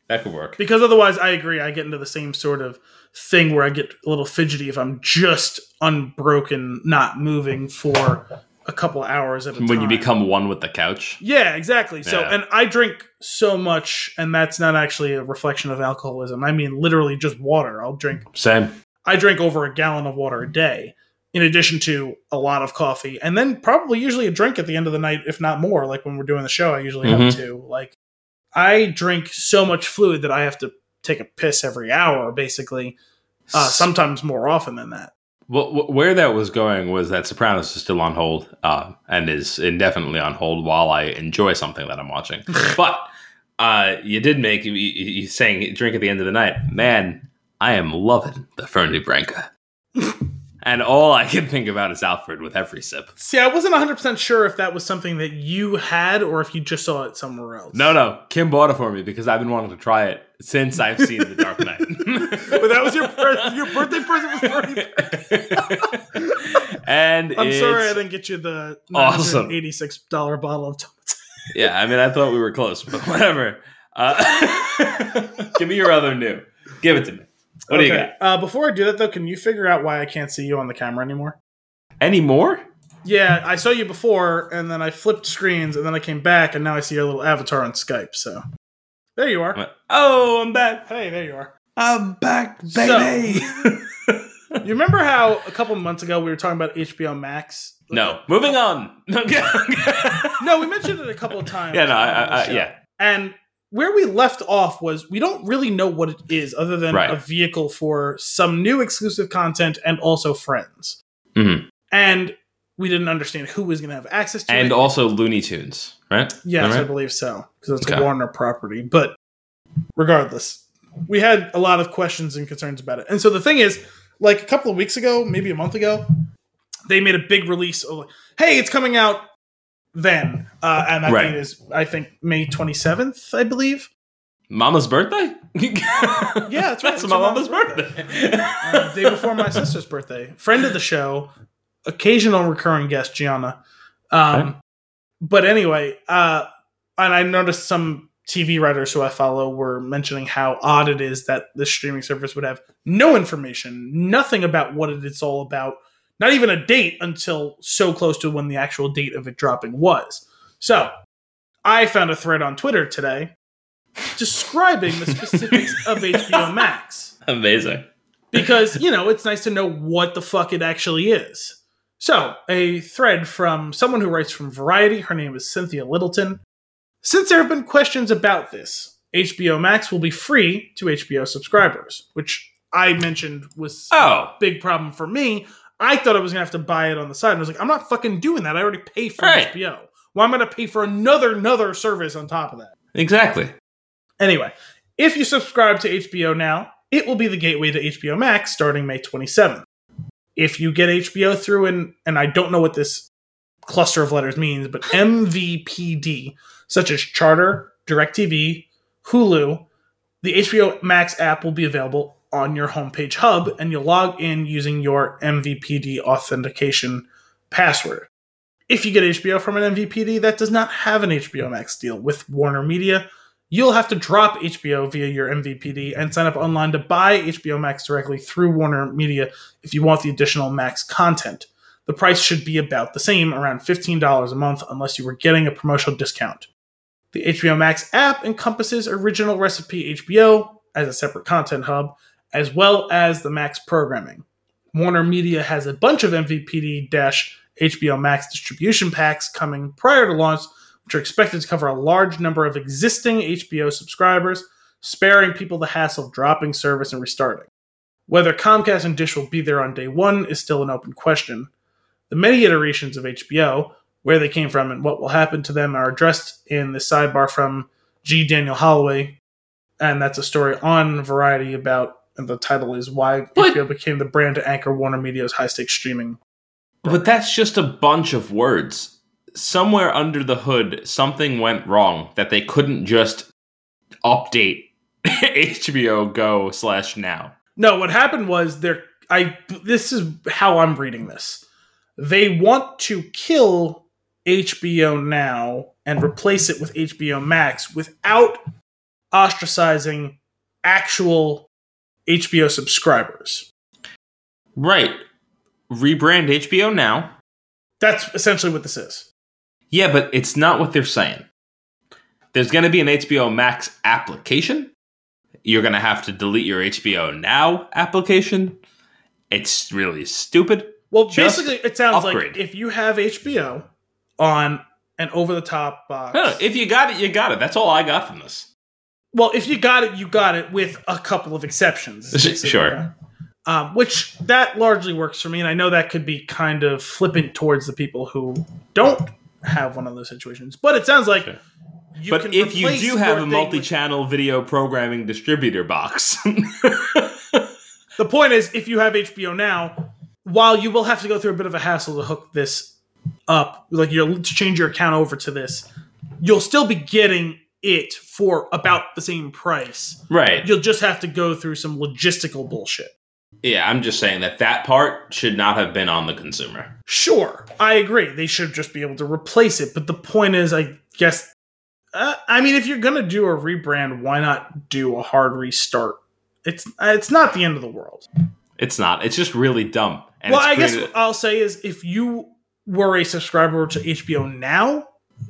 That could work. because otherwise i agree i get into the same sort of thing where i get a little fidgety if i'm just unbroken not moving for a couple hours at a time When you become one with the couch. yeah exactly so Yeah. and i drink so much and that's not actually a reflection of alcoholism i mean literally just water i'll drink Same. i drink over a gallon of water a day in addition to a lot of coffee and then probably usually a drink at the end of the night if not more like when we're doing the show i usually Mhm. have two like i drink so much fluid that i have to take a piss every hour basically uh, sometimes more often than that Well, where that was going was that Sopranos is still on hold uh, and is indefinitely on hold while I enjoy something that I'm watching. but uh, you did make you, you saying drink at the end of the night. Man, I am loving the Fernet-Branca. and all I can think about is Alfred with every sip. See, I wasn't 100% sure if that was something that you had or if you just saw it somewhere else. No, no, Kim bought it for me because I've been wanting to try it since I've seen The Dark Knight. but that was your per- your birthday present was for and I'm sorry I didn't get you the Awesome. $86 bottle of Thomas. Yeah, I mean, I thought we were close, but whatever. Uh, give me your other new. Give it to me. What do you got? Uh, before I do that, though, can you figure out why I can't see you on the camera anymore? Any more? Yeah, I saw you before, and then I flipped screens, and then I came back, and now I see your little avatar on Skype. So there you are. Oh, I'm back. Hey, there you are. I'm back, baby. You remember how a couple months ago we were talking about HBO Max? no, moving on. No, we mentioned it a couple of times. Yeah, no, I, I, yeah. And where we left off was we don't really know what it is other than Right. a vehicle for some new exclusive content and also friends. Mhm. And we didn't understand who was going to have access to And it. also Looney Tunes, right? yes, I I believe so because it's Okay. a Warner property. But regardless, we had a lot of questions and concerns about it. And so the thing is, like a couple of weeks ago, maybe a month ago, they made a big release of, hey, it's coming out then, uh, and that Right. date is I think May twenty seventh, I believe. Mama's birthday? yeah, that's right. That's It's my your mama's mom's birthday. uh, day before my sister's birthday. Friend of the show, occasional recurring guest, Gianna. Um, Okay. But anyway, uh, and I noticed some TV writers who I follow were mentioning how odd it is that the streaming service would have no information, nothing about what it's all about, not even a date until so close to when the actual date of it dropping was. So I found a thread on Twitter today describing the specifics of HBO Max Amazing. because you know it's nice to know what the fuck it actually is. So, a thread from someone who writes from Variety. Her name is Cynthia Littleton. Since there have been questions about this, HBO Max will be free to HBO subscribers, which I mentioned was oh. a Oh, big problem for me. I thought I was gonna have to buy it on the side. And I was like, I'm not fucking doing that. I already pay for Right. HBO. Well, I'm gonna pay for another another service on top of that. exactly. Anyway, if you subscribe to HBO now, it will be the gateway to HBO Max starting May 27th. If you get HBO through an, and I don't know what this cluster of letters means, but MVPD, such as Charter, DirecTV, Hulu, the HBO Max app will be available on your homepage hub, and you'll log in using your MVPD authentication password. If you get HBO from an MVPD that does not have an HBO Max deal with Warner Media, you'll have to drop HBO via your MVPD and sign up online to buy HBO Max directly through Warner Media if you want the additional Max content. The price should be about the same, around $15 a month, unless you were getting a promotional discount. The HBO Max app encompasses original recipe HBO as a separate content hub, as well as the Max programming. Warner Media has a bunch of MVPD HBO Max distribution packs coming prior to launch which are expected to cover a large number of existing HBO subscribers, sparing people the hassle of dropping service and restarting. Whether Comcast and Dish will be there on day one is still an open question. The many iterations of HBO, where they came from and what will happen to them, are addressed in the sidebar from G. Daniel Holloway, and that's a story on Variety about, and the title is Why But- HBO Became the Brand to Anchor Warner Media's High Stakes Streaming. But that's just a bunch of words. Somewhere under the hood, something went wrong that they couldn't just update HBO Go slash now. No, what happened was there. I this is how I'm reading this. They want to kill HBO Now and replace it with HBO Max without ostracizing actual HBO subscribers. Right. Rebrand HBO now. That's essentially what this is. Yeah, but it's not what they're saying. There's going to be an HBO Max application. You're going to have to delete your HBO Now application. It's really stupid. Well, Just basically, it sounds upgrade. like if you have HBO on an over-the-top box, No, if you got it, you got it. That's all I got from this. Well, if you got it, you got it with a couple of exceptions. Sure. Um, which that largely works for me, and I know that could be kind of flippant towards the people who don't have one of those situations. But it sounds like Sure. but if you do have a multi-channel video programming distributor box, the point is, if you have HBO now, while you will have to go through a bit of a hassle to hook this up, like you're to change your account over to this, you'll still be getting it for about the same price. Right. You'll just have to go through some logistical bullshit. Yeah, I'm just saying that that part should not have been on the consumer. Sure, I agree. They should just be able to replace it. But the point is, I guess, uh, I mean, if you're gonna do a rebrand, why not do a hard restart? It's it's not the end of the world. It's not. It's just really dumb. And well, I guess what I'll say is if you were a subscriber to HBO now,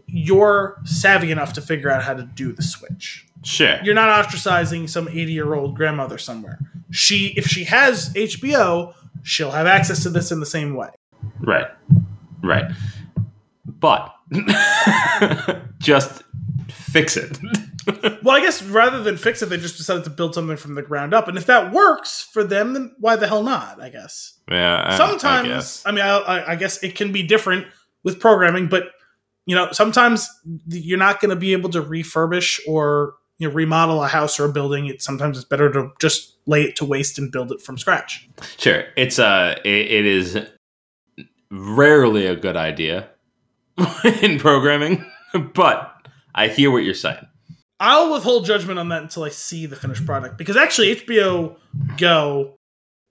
you're savvy enough to figure out how to do the switch. sure. You're not ostracizing some 80 year old grandmother somewhere. She, if she has HBO, she'll have access to this in the same way. Right. Right. But just fix it. Well, I guess rather than fix it, they just decided to build something from the ground up. And if that works for them, then why the hell not? I guess. yeah. I- I sometimes guess. I, mean I, I, I guess it can be different with programming but you know sometimes you're not going to be able to refurbish or you know remodel a house or a building it sometimes it's better to just lay it to waste and build it from scratch Sure. It's uh it, it is rarely a good idea in programming, but I hear what you're saying. i'll withhold judgment on that until i see the finished product because actually hbo go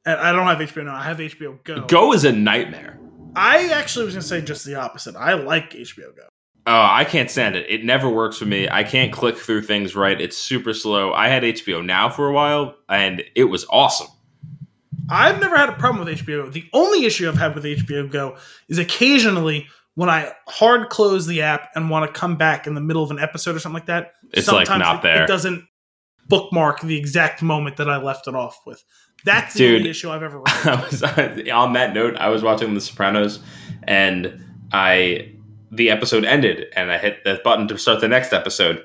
and i don't have hbo now i have hbo go Go is a nightmare. I actually was going to say just the opposite i like hbo go Oh, I can't stand it. It never works for me. I can't click through things right. It's super slow. I had HBO Now for a while, and it was awesome. I've never had a problem with HBO. The only issue I've had with HBO Go is occasionally when I hard close the app and want to come back in the middle of an episode or something like that. It's, like, not it, there. It doesn't bookmark the exact moment that I left it off with. That's the Dude. only issue I've ever run. I was uh, on that note. I was watching The Sopranos, and I the episode ended, and I hit the button to start the next episode,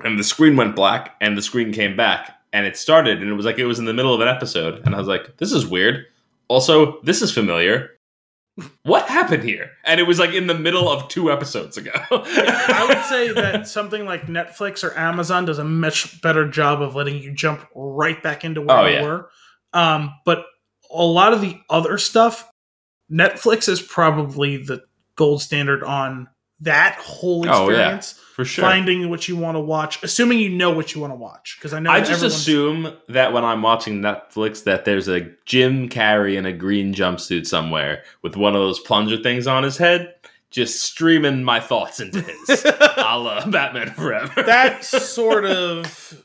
and the screen went black, and the screen came back, and it started, and it was like it was in the middle of an episode, and I was like, "This is weird." Also, this is familiar. What happened here? And it was like in the middle of two episodes ago. I would say that something like Netflix or Amazon does a much better job of letting you jump right back into where Oh, you yeah. were. Um, but a lot of the other stuff, Netflix is probably the gold standard on that whole experience. Oh, yeah. for sure. Finding what you want to watch, assuming you know what you want to watch. Because I know I just assume that when I'm watching Netflix, that there's a Jim Carrey in a green jumpsuit somewhere with one of those plunger things on his head, just streaming my thoughts into his, a la Batman Forever. that sort of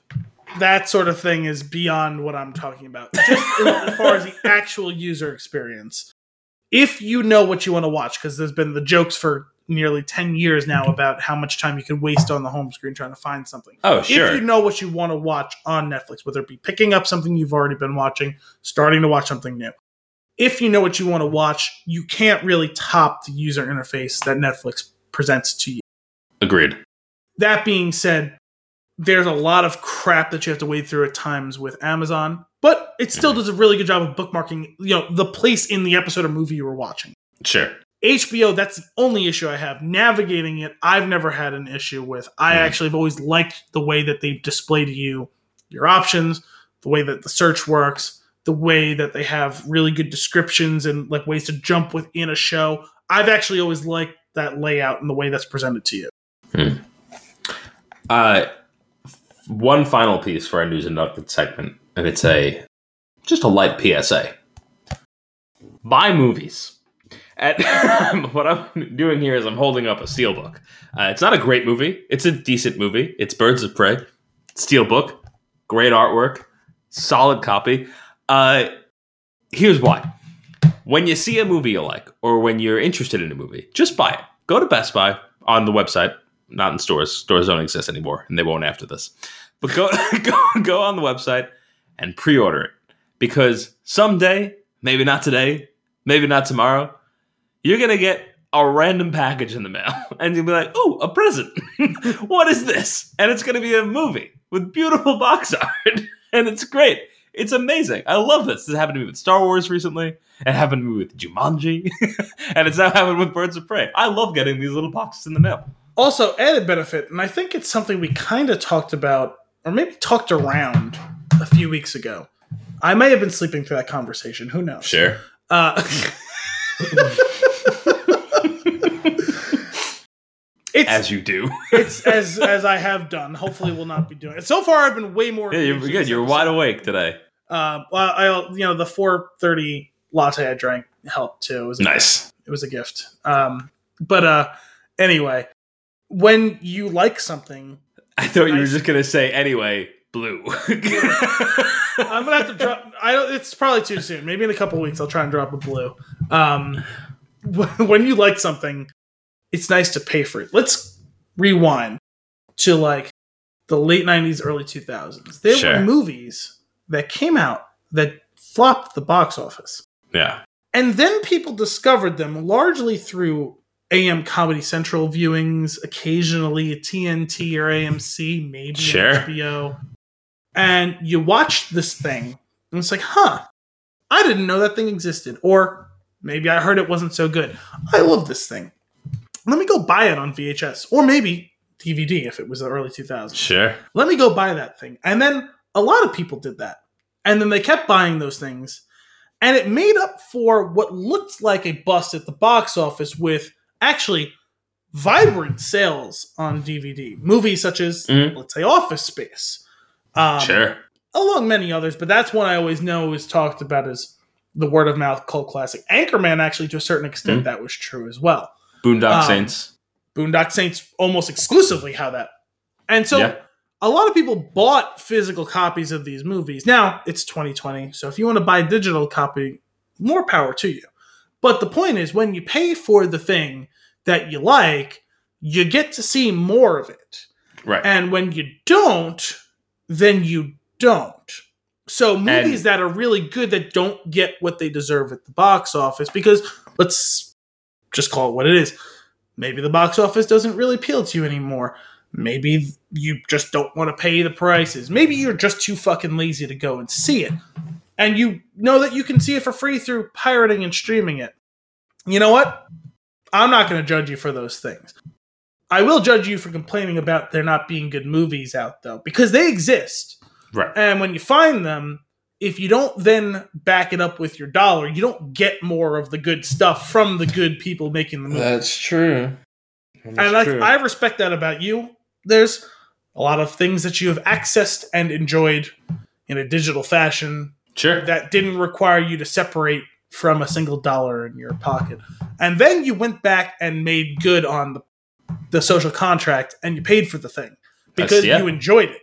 that sort of thing is beyond what I'm talking about. Just as far as the actual user experience, if you know what you want to watch, because there's been the jokes for nearly 10 years now mm-hmm. about how much time you can waste on the home screen trying to find something. oh, sure. If you know what you want to watch on Netflix, whether it be picking up something you've already been watching, starting to watch something new. If you know what you want to watch, you can't really top the user interface that Netflix presents to you. Agreed. That being said, there's a lot of crap that you have to wade through at times with Amazon, but it still does a really good job of bookmarking, you know, the place in the episode or movie you were watching. Sure. HBO, that's the only issue I have. Navigating it, I've never had an issue with. I Mhm. actually have always liked the way that they display to you your options, the way that the search works, the way that they have really good descriptions and like ways to jump within a show. I've actually always liked that layout and the way that's presented to you. Uh, one final piece for our news and nugget segment, and it's a just a light PSA. Buy movies. And what I'm doing here is I'm holding up a steelbook. Uh, it's not a great movie. It's a decent movie. It's Birds of Prey. Steelbook. Great artwork. Solid copy. Uh, here's why. When you see a movie you like, or when you're interested in a movie, just buy it. Go to Best Buy on the website, not in stores. Stores don't exist anymore, and they won't after this. But go go go on the website and pre-order it because someday, maybe not today, maybe not tomorrow, you're gonna get a random package in the mail, and you'll be like, "Oh, a present! what is this?" And it's gonna be a movie with beautiful box art, and it's great. It's amazing. I love this. This happened to me with Star Wars recently. It happened to me with Jumanji, and it's now happened with Birds of Prey. I love getting these little boxes in the mail. Also, added benefit, and I think it's something we kind of talked about, or maybe talked around a few weeks ago. I may have been sleeping through that conversation. Who knows? Sure. Uh, it's As you do. it's as as I have done. Hopefully, we'll not be doing it. So far, I've been way more. yeah, you're good. You're wide awake today. Um, well, I you know the 4:30 latte I drank helped too. It was Nice. it was a gift. Um, but uh, anyway, when you like something, I thought you were just gonna say anyway. Blue. I'm gonna have to drop. I don't. It's probably too soon. Maybe in a couple weeks I'll try and drop a blue. Um, when you like something, it's nice to pay for it. Let's rewind to like the late '90s, early 2000s. There Sure. were movies that came out that flopped the box office. yeah. And then people discovered them largely through AM Comedy Central viewings, occasionally TNT or AMC, maybe Sure. HBO. And you watch this thing, and it's like, huh, I didn't know that thing existed. Or maybe I heard it wasn't so good. I love this thing. Let me go buy it on VHS, or maybe DVD if it was the early 2000s Sure. let me go buy that thing. And then a lot of people did that. And then they kept buying those things. And it made up for what looked like a bust at the box office with actually vibrant sales on DVD. Movies such as, Mhm. let's say, Office Space. Um, sure. Along many others, but that's one I always know is talked about as the word of mouth cult classic. Anchorman, actually, to a certain extent, Mhm. that was true as well. Boondock um, Saints. Boondock Saints almost exclusively how that. And so yeah. a lot of people bought physical copies of these movies. Now it's 2020, so if you want to buy a digital copy, more power to you. But the point is, when you pay for the thing that you like, you get to see more of it. Right. And when you don't, then you don't. So movies And- that are really good that don't get what they deserve at the box office, because let's just call it what it is. Maybe the box office doesn't really appeal to you anymore. Maybe you just don't want to pay the prices. Maybe you're just too fucking lazy to go and see it. And you know that you can see it for free through pirating and streaming it. You know what? I'm not going to judge you for those things. I will judge you for complaining about there not being good movies out, though, because they exist. right. And when you find them, if you don't then back it up with your dollar, you don't get more of the good stuff from the good people making the movie. That's true. That's and I, true. I respect that about you. There's a lot of things that you have accessed and enjoyed in a digital fashion sure. that didn't require you to separate from a single dollar in your pocket. And then you went back and made good on the, the social contract and you paid for the thing because yeah. you enjoyed it.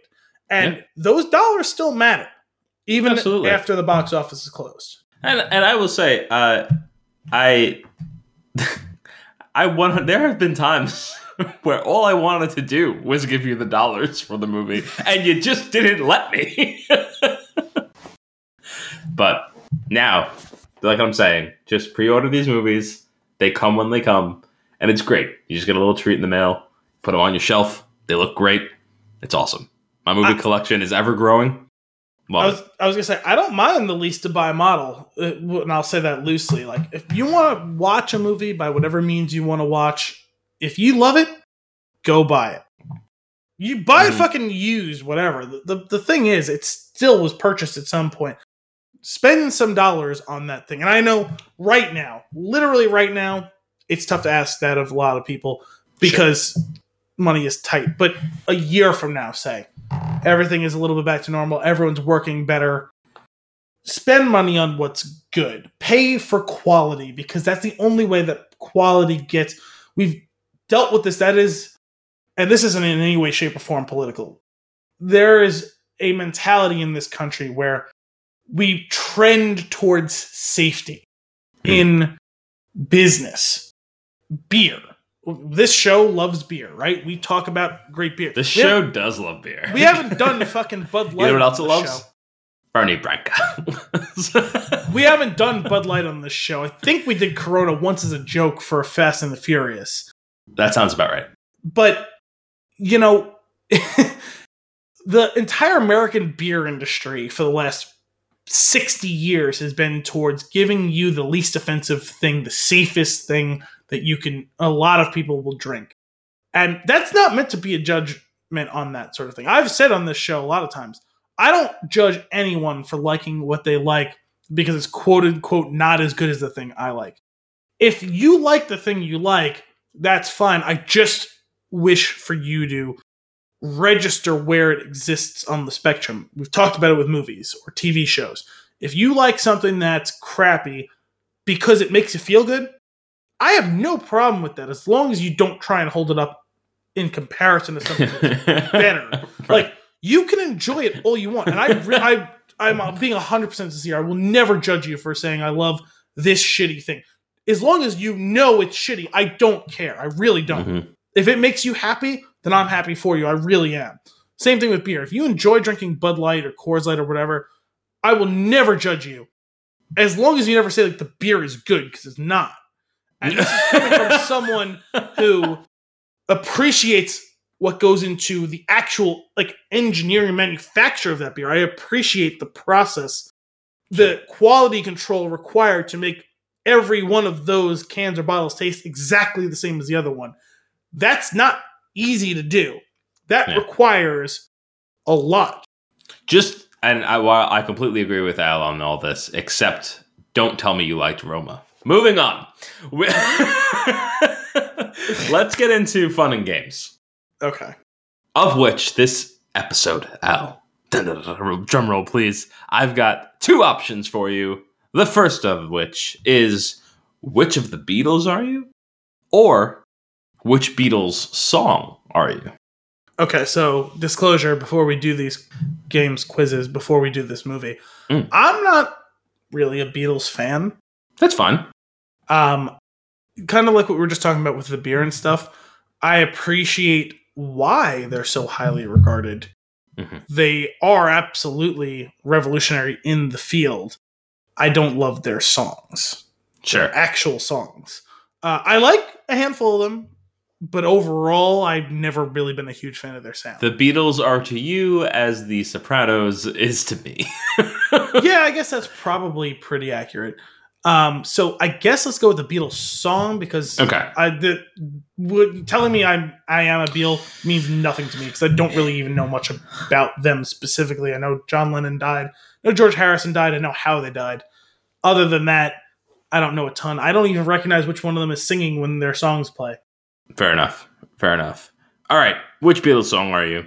And Yeah. those dollars still matter, even Absolutely. after the box office is closed. And and I will say, uh, I I want. There have been times where all I wanted to do was give you the dollars for the movie, and you just didn't let me. but now, like I'm saying, just pre-order these movies. They come when they come, and it's great. You just get a little treat in the mail. Put them on your shelf. They look great. It's awesome. My movie I- collection is ever growing. I Love was, I was gonna say I don't mind the least to buy model, uh, and I'll say that loosely. Like if you want to watch a movie by whatever means you want to watch, if you love it, go buy it. You buy it Mhm. fucking used, whatever. The, the the thing is, it still was purchased at some point. Spend some dollars on that thing, and I know right now, literally right now, it's tough to ask that of a lot of people because money is tight. But a year from now, say everything is a little bit back to normal, everyone's working better. Spend money on what's good. Pay for quality because that's the only way that quality gets. We've dealt with this. That is, and this isn't in any way, shape, or form political. There is a mentality in this country where we trend towards safety Hmm. in business. Beer. This show loves beer, right? We talk about great beer. This We show does love beer. we haven't done fucking Bud Light. You know what else it on loves? show. Fernet-Branca. We haven't done Bud Light on this show. I think we did Corona once as a joke for Fast and the Furious. that sounds about right. But, you know, the entire American beer industry for the last 60 years has been towards giving you the least offensive thing, the safest thing that you can, a lot of people will drink. And that's not meant to be a judgment on that sort of thing. I've said on this show a lot of times, I don't judge anyone for liking what they like because it's quoted quote not as good as the thing I like. If you like the thing you like, that's fine. I just wish for you to register where it exists on the spectrum. We've talked about it with movies or TV shows. If you like something that's crappy because it makes you feel good, I have no problem with that as long as you don't try and hold it up in comparison to something that's better. Like you can enjoy it all you want, and I, I, I'm being hundred percent sincere. I will never judge you for saying I love this shitty thing, as long as you know it's shitty. I don't care. I really don't. Mhm. If it makes you happy, then I'm happy for you. I really am. Same thing with beer. If you enjoy drinking Bud Light or Coors Light or whatever, I will never judge you, as long as you never say like the beer is good because it's not. And this is coming from someone who appreciates what goes into the actual like engineering manufacture of that beer. I appreciate the process, the quality control required to make every one of those cans or bottles taste exactly the same as the other one. That's not easy to do. That Yeah. requires a lot. Just and I, while I completely agree with Al on all this, except don't tell me you liked Roma. Moving on. Let's get into fun and games. Okay. Of which this episode, Al, drum roll please. I've got two options for you. The first of which is which of the Beatles are you? Or which Beatles song are you? Okay, so disclosure before we do these games quizzes, before we do this movie, Mm. I'm not really a Beatles fan. That's fine. Um, kind of like what we were just talking about with the beer and stuff. I appreciate why they're so highly regarded. Mhm. They are absolutely revolutionary in the field. I don't love their songs, Sure. actual songs. Uh, I like a handful of them, but overall, I've never really been a huge fan of their sound. The Beatles are to you as the Sopranos is to me. yeah, I guess that's probably pretty accurate. Um, so I guess let's go with the Beatles song because Okay. I the would, telling me I'm I am a Beatle means nothing to me because I don't really even know much about them specifically. I know John Lennon died, I know George Harrison died, I know how they died. Other than that, I don't know a ton. I don't even recognize which one of them is singing when their songs play. Fair enough. Fair enough. All right. Which Beatles song are you?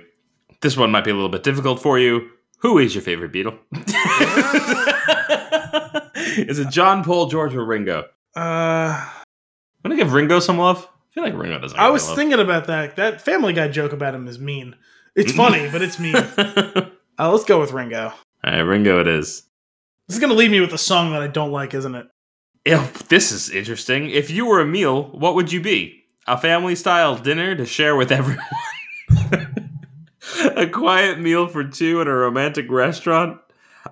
This one might be a little bit difficult for you. Who is your favorite Beatle? is it John, Paul, George, or Ringo? Uh, I'm gonna give Ringo some love. I feel like Ringo doesn't. I was thinking about that. That Family Guy joke about him is mean. It's funny, but it's mean. Uh, let's go with Ringo. All right, Ringo. It is. This is to leave me with a song that I don't like, isn't it? Ew, this is interesting. If you were a meal, what would you be? A family style dinner to share with everyone? a quiet meal for two in a romantic restaurant?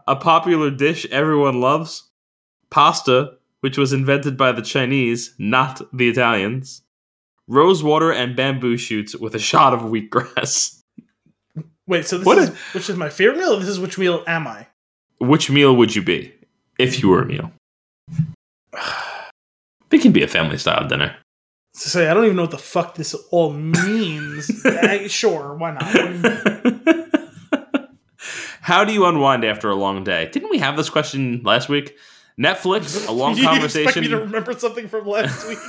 A popular dish everyone loves? Pasta, which was invented by the Chinese, not the Italians? Rose water and bamboo shoots with a shot of wheatgrass. Wait, so this What is is- which is my favorite meal? Or this is which meal am I? Which meal would you be if you were a meal? It can be a family style dinner. To say, I don't even know what the fuck this all means. Eh, sure, why not? How do you unwind after a long day? Didn't we have this question last week? Netflix, a long conversation. you expect conversation. me to remember something from last week?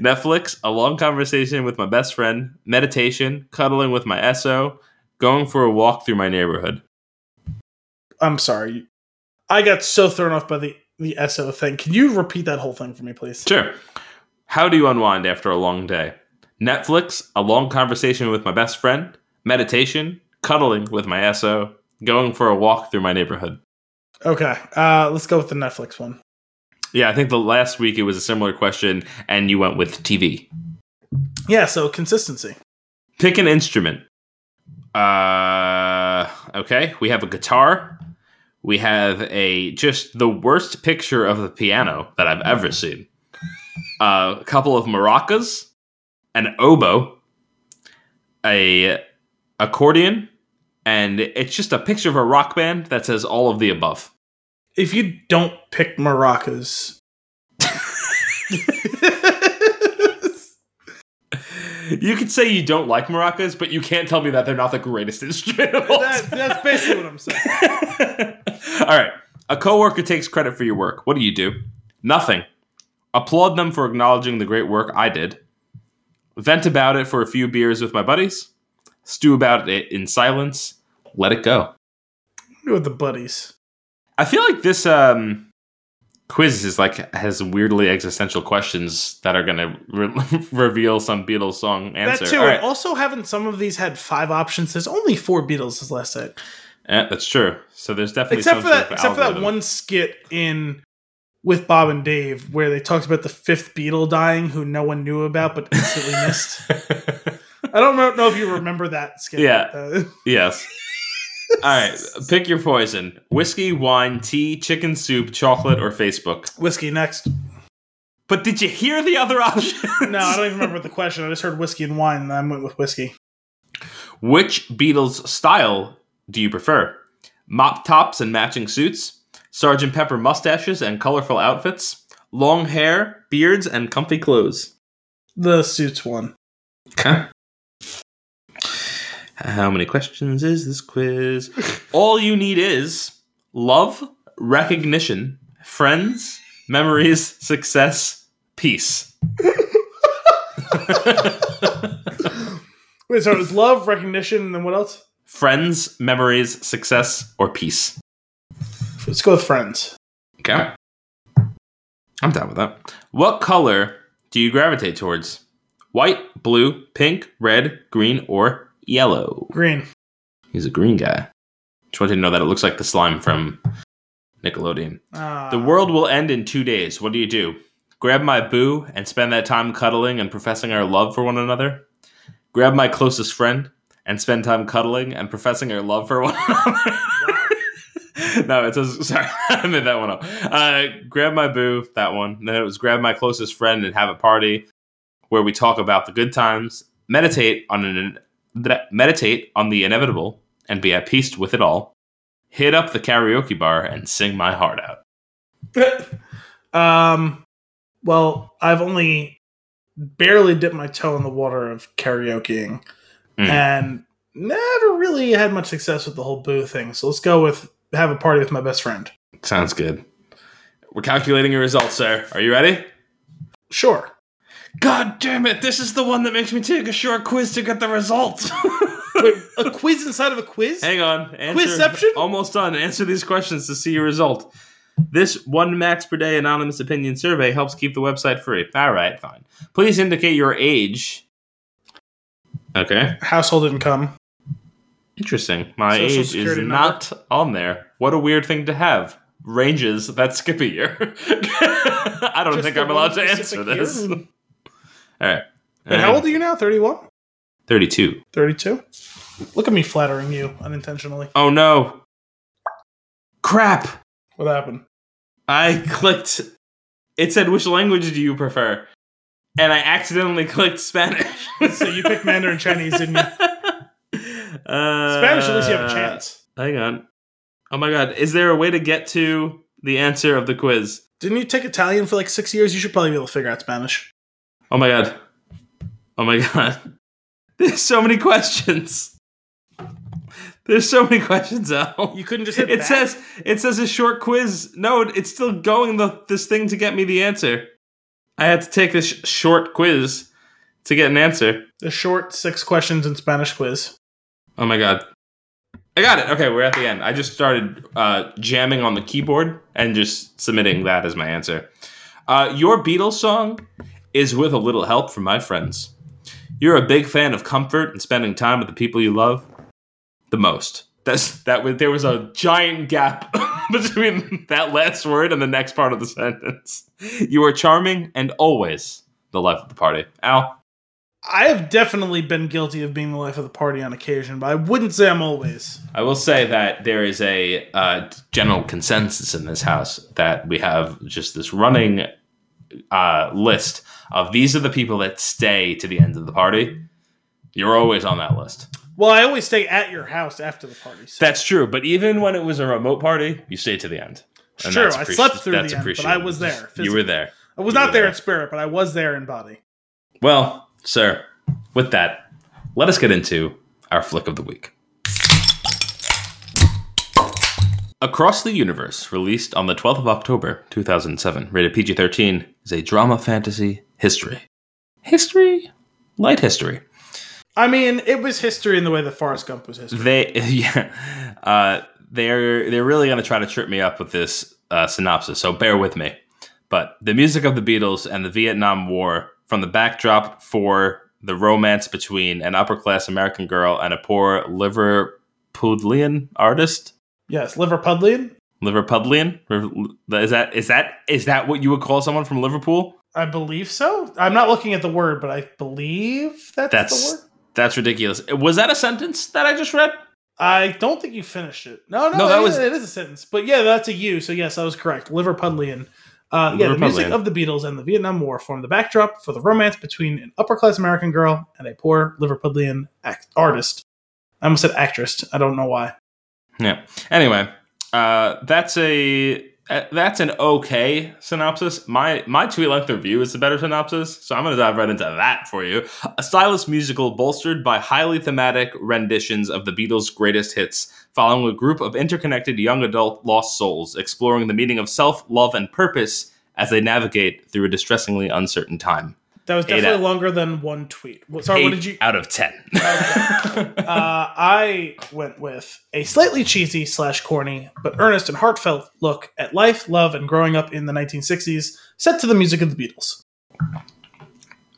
Netflix, a long conversation with my best friend, meditation, cuddling with my SO, going for a walk through my neighborhood. I'm sorry. I got so thrown off by the the SO thing. Can you repeat that whole thing for me, please? Sure. How do you unwind after a long day? Netflix, a long conversation with my best friend, meditation, cuddling with my SO, going for a walk through my neighborhood. Okay, uh, let's go with the Netflix one. Yeah, I think the last week it was a similar question, and you went with TV. Yeah, so consistency. Pick an instrument. Uh, okay, we have a guitar. We have a just the worst picture of the piano that I've ever seen. Uh, a couple of maracas, an oboe, a accordion, and it's just a picture of a rock band that says all of the above. If you don't pick maracas, You could say you don't like maracas, but you can't tell me that they're not the greatest instrument That, that's basically what I'm saying. all right. A coworker takes credit for your work. What do you do? Nothing. Applaud them for acknowledging the great work I did. Vent about it for a few beers with my buddies. Stew about it in silence. Let it go. With the buddies. I feel like this um, quiz is like has weirdly existential questions that are going to re- reveal some Beatles song answer. That too. Right. Also, haven't some of these had five options? There's only four Beatles, as last said. Eh, that's true. So there's definitely Except some for sort that, except for that one skit in with Bob and Dave where they talked about the fifth Beatle dying, who no one knew about but instantly missed. I don't know, know if you remember that skit. Yeah. Uh, yes. All right. Pick your poison: whiskey, wine, tea, chicken soup, chocolate, or Facebook. whiskey next. But did you hear the other option? No, I don't even remember the question. I just heard whiskey and wine, and I went with whiskey. Which Beatles style do you prefer? Mop tops and matching suits, Sergeant Pepper mustaches and colorful outfits, long hair, beards, and comfy clothes. The suits one. Okay. How many questions is this quiz? All you need is love, recognition, friends, memories, success, peace. Wait, so it was love, recognition, and then what else? friends, memories, success, or peace. Let's go with friends. Okay. I'm down with that. What color do you gravitate towards? White, blue, pink, red, green, or yellow? Green. He's a green guy. Just wanted to know that it looks like the slime from Nickelodeon. Uh, The world will end in two days. What do you do? Grab my boo and spend that time cuddling and professing our love for one another? Grab my closest friend and spend time cuddling and professing our love for one another? no, it says, sorry, I made that one up. Uh, grab my boo, that one. Then it was grab my closest friend and have a party where we talk about the good times, meditate on an meditate on the inevitable, and be at peace with it all. Hit up the karaoke bar and sing my heart out. um, well, I've only barely dipped my toe in the water of karaokeing, Mm. and never really had much success with the whole boo thing. So let's go with have a party with my best friend. Sounds good. We're calculating your results, sir. Are you ready? Sure. God damn it! This is the one that makes me take a short quiz to get the results. Wait, a quiz inside of a quiz? Hang on. Answer, Quizception? Almost done. Answer these questions to see your result. This one max per day anonymous opinion survey helps keep the website free. All right, fine. Please indicate your age. Okay. Household income. Interesting. My Social age is number. not on there. What a weird thing to have. Ranges that skip a year. I don't Just think I'm allowed to answer year? this. All right. Wait, how old are you now? 31? 32. 32? Look at me flattering you unintentionally. Oh no. Crap. What happened? I clicked. It said, which language do you prefer? And I accidentally clicked Spanish. So you picked Mandarin Chinese, didn't you? Uh, Spanish, at least you have a chance. Hang on. Oh my god. Is there a way to get to the answer of the quiz? Didn't you take Italian for like six years? You should probably be able to figure out Spanish. Oh my god. Oh my god. There's so many questions. There's so many questions, Al. You couldn't just hit It back? says it says a short quiz. No, it's still going the this thing to get me the answer. I had to take this sh- short quiz to get an answer. the short six questions in Spanish quiz. Oh my god. I got it. Okay, we're at the end. I just started uh, jamming on the keyboard and just submitting that as my answer. Uh, your Beatles song is with a little help from my friends. You're a big fan of comfort and spending time with the people you love the most. That's that. There was a giant gap between that last word and the next part of the sentence. You are charming and always the life of the party. Al, I have definitely been guilty of being the life of the party on occasion, but I wouldn't say I'm always. I will say that there is a uh, general consensus in this house that we have just this running uh, list of these are the people that stay to the end of the party. You're always on that list. Well, I always stay at your house after the party. So. That's true, but even when it was a remote party, you stayed to the end. And that's I slept through that's the end, but. I was there, You were there. I was you not there there. in spirit, but I was there in body. Well, sir, with that, let us get into our flick of the week. Across the Universe, released on the 12th of October 2007, rated PG 13, is a drama fantasy history. History? Light history. I mean, it was history in the way that Forrest Gump was history. They, yeah, uh, they're they're really going to try to trip me up with this uh, synopsis, so bear with me. But the music of the Beatles and the Vietnam War from the backdrop for the romance between an upper class American girl and a poor Liverpudlian artist. Yes, Liverpudlian. Liverpudlian? Is that is that is that what you would call someone from Liverpool? I believe so. I'm not looking at the word, but I believe that's, That's the word. that's ridiculous. Was that a sentence that I just read? I don't think you finished it. No, no, No, that it- was- it is a sentence. But yeah, that's a U. So yes, I was correct. Liverpudlian. Uh, yeah, the music of the Beatles and the Vietnam War formed the backdrop for the romance between an upper class American girl and a poor Liverpudlian act- artist. I almost said actress. I don't know why. Yeah. Anyway, uh, that's a uh, that's an okay synopsis. My my tweet length review is the better synopsis, so I'm going to dive right into that for you. A stylish musical bolstered by highly thematic renditions of the Beatles' greatest hits, following a group of interconnected young adult lost souls exploring the meaning of self, love, and purpose as they navigate through a distressingly uncertain time. That was definitely longer than one tweet. Sorry, what did you? out of ten? Uh, I went with a slightly cheesy slash corny, but earnest and heartfelt look at life, love, and growing up in the 1960s, set to the music of the Beatles.